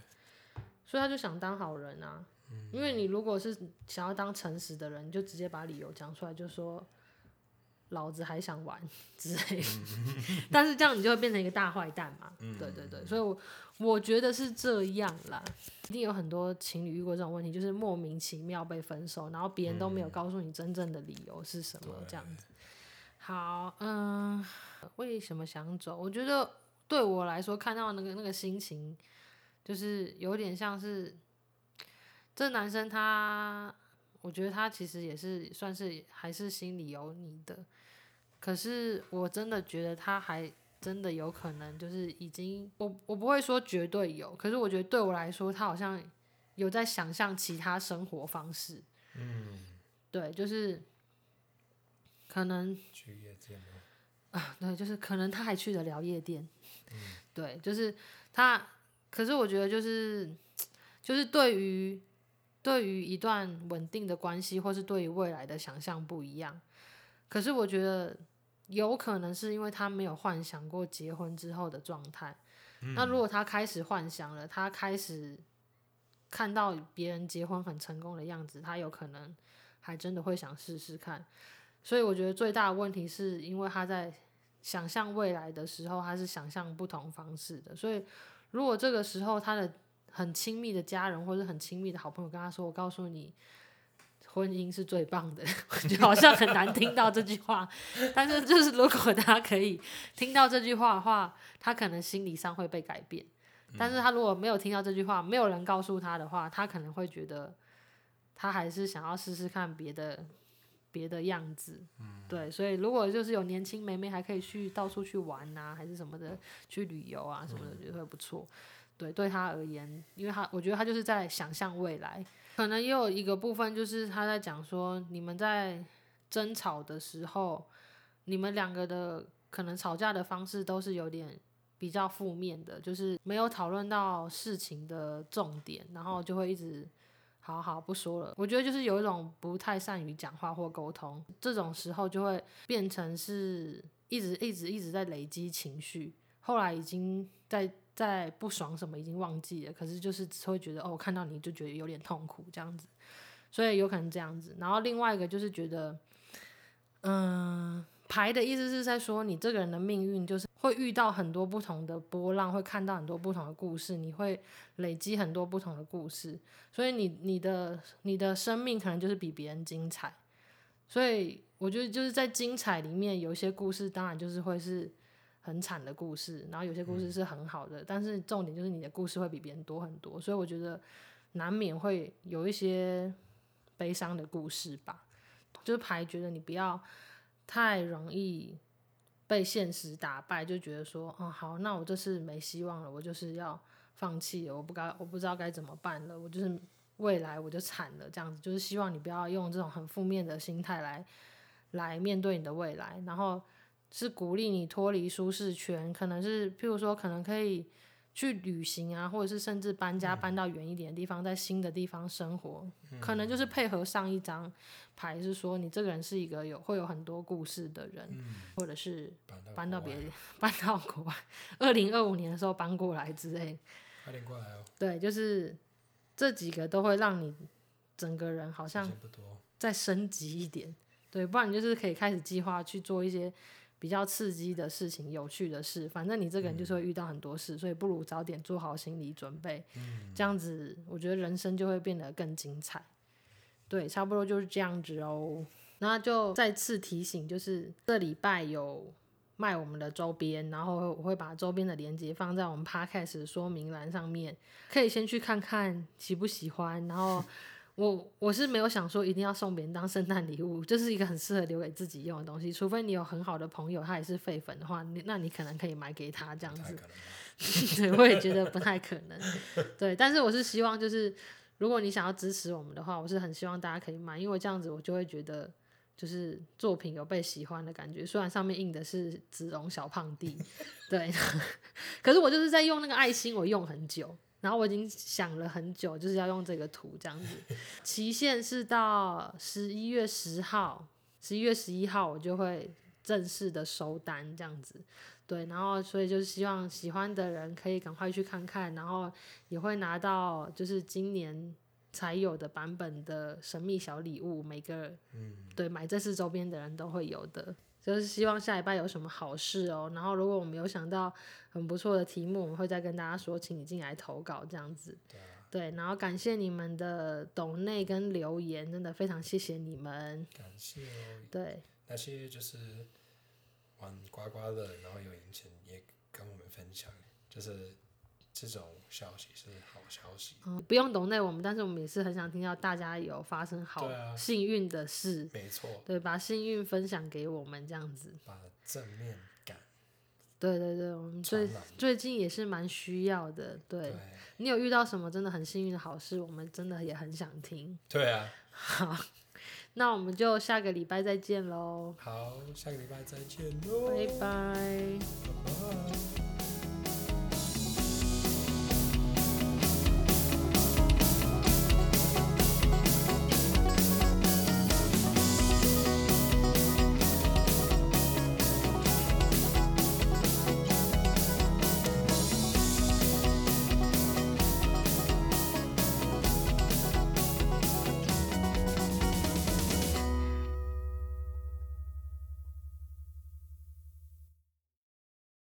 Speaker 2: 所以他就想当好人啊。嗯因为你如果是想要当诚实的人，你就直接把理由讲出来，就说老子还想玩 <laughs> 之类的。但是这样你就会变成一个大坏蛋嘛。对对对，所以我我觉得是这样啦。一定有很多情侣遇过这种问题，就是莫名其妙被分手，然后别人都没有告诉你真正的理由是什么，这样子。好，嗯，为什么想走？我觉得对我来说，看到那个那个心情，就是有点像是这男生他，我觉得他其实也是算是还是心里有你的，可是我真的觉得他还真的有可能就是已经，我我不会说绝对有，可是我觉得对我来说，他好像有在想象其他生活方式，嗯，对，就是。可能
Speaker 1: 去夜店
Speaker 2: 啊，对，就是可能他还去得了夜店，嗯，对，就是他。可是我觉得就是就是对于对于一段稳定的关系，或是对于未来的想象不一样。可是我觉得有可能是因为他没有幻想过结婚之后的状态。嗯。那如果他开始幻想了，他开始看到别人结婚很成功的样子，他有可能还真的会想试试看。所以我觉得最大的问题是因为他在想象未来的时候，他是想象不同方式的。所以如果这个时候他的很亲密的家人或者很亲密的好朋友跟他说：“我告诉你，婚姻是最棒的。<laughs> ”我觉得好像很难听到这句话。但是就是如果他可以听到这句话的话，他可能心理上会被改变。但是他如果没有听到这句话，没有人告诉他的话，他可能会觉得他还是想要试试看别的。别的样子，对，所以如果就是有年轻妹妹还可以去到处去玩啊，还是什么的，去旅游啊什么的，觉得会不错。对，对他而言，因为他我觉得他就是在想象未来，可能也有一个部分就是他在讲说，你们在争吵的时候，你们两个的可能吵架的方式都是有点比较负面的，就是没有讨论到事情的重点，然后就会一直。好好不说了，我觉得就是有一种不太善于讲话或沟通，这种时候就会变成是一直一直一直在累积情绪，后来已经在在不爽什么已经忘记了，可是就是只会觉得哦，我看到你就觉得有点痛苦这样子，所以有可能这样子。然后另外一个就是觉得，嗯。牌的意思是在说，你这个人的命运就是会遇到很多不同的波浪，会看到很多不同的故事，你会累积很多不同的故事，所以你你的你的生命可能就是比别人精彩。所以我觉得就是在精彩里面，有一些故事当然就是会是很惨的故事，然后有些故事是很好的，但是重点就是你的故事会比别人多很多，所以我觉得难免会有一些悲伤的故事吧。就是牌觉得你不要。太容易被现实打败，就觉得说，嗯，好，那我这次没希望了，我就是要放弃了，我不该，我不知道该怎么办了，我就是未来我就惨了，这样子，就是希望你不要用这种很负面的心态来来面对你的未来，然后是鼓励你脱离舒适圈，可能是譬如说，可能可以。去旅行啊，或者是甚至搬家搬到远一点的地方，在新的地方生活，可能就是配合上一张牌，是说你这个人是一个有会有很多故事的人，或者是搬到别的 <laughs> 搬到国外，二零二五年的时候搬过来之类，
Speaker 1: 快点过来哦。
Speaker 2: 对，就是这几个都会让你整个人好像再升级一点，对，不然你就是可以开始计划去做一些比较刺激的事情、有趣的事。反正你这个人就是会遇到很多事，嗯、所以不如早点做好心理准备，嗯、这样子我觉得人生就会变得更精彩。对，差不多就是这样子哦。那就再次提醒，就是这礼拜有卖我们的周边，然后我会把周边的链接放在我们 Podcast 的说明栏上面，可以先去看看喜不喜欢。然后我我是没有想说一定要送别人当圣诞礼物，就是一个很适合留给自己用的东西。除非你有很好的朋友，他也是废粉的话，你那你可能可以买给他这样子。<laughs> 对，我也觉得不太可能。对，但是我是希望就是。如果你想要支持我们的话，我是很希望大家可以买，因为这样子我就会觉得就是作品有被喜欢的感觉。虽然上面印的是子龙小胖弟，对，<laughs> 可是我就是在用那个爱心，我用很久，然后我已经想了很久，就是要用这个图这样子。期限是到十一月十号，十一月十一号我就会正式的收单这样子。对，然后所以就是希望喜欢的人可以赶快去看看，然后也会拿到就是今年才有的版本的神秘小礼物，每个嗯对买这次周边的人都会有的。就是希望下礼拜有什么好事哦。然后如果我们有想到很不错的题目，我们会再跟大家说，请你进来投稿这样子。对，啊、对，然后感谢你们的懂内跟留言，真的非常谢谢你们。
Speaker 1: 感谢哦。
Speaker 2: 对，
Speaker 1: 那些就是。玩刮刮乐，然后有赢钱，也跟我们分享，就是这种消息是好消息。
Speaker 2: 嗯，不用懂内我们，但是我们也是很想听到大家有发生好幸运的事。
Speaker 1: 啊、没错。
Speaker 2: 对，把幸运分享给我们，这样子。
Speaker 1: 把正面感。
Speaker 2: 对对对，我们最最近也是蛮需要的。对。对你有遇到什么真的很幸运的好事？我们真的也很想听。
Speaker 1: 对啊。
Speaker 2: 好。<laughs> 那我们就下个礼拜再见喽。
Speaker 1: 好，下个礼拜再见喽。
Speaker 2: 拜拜。拜拜。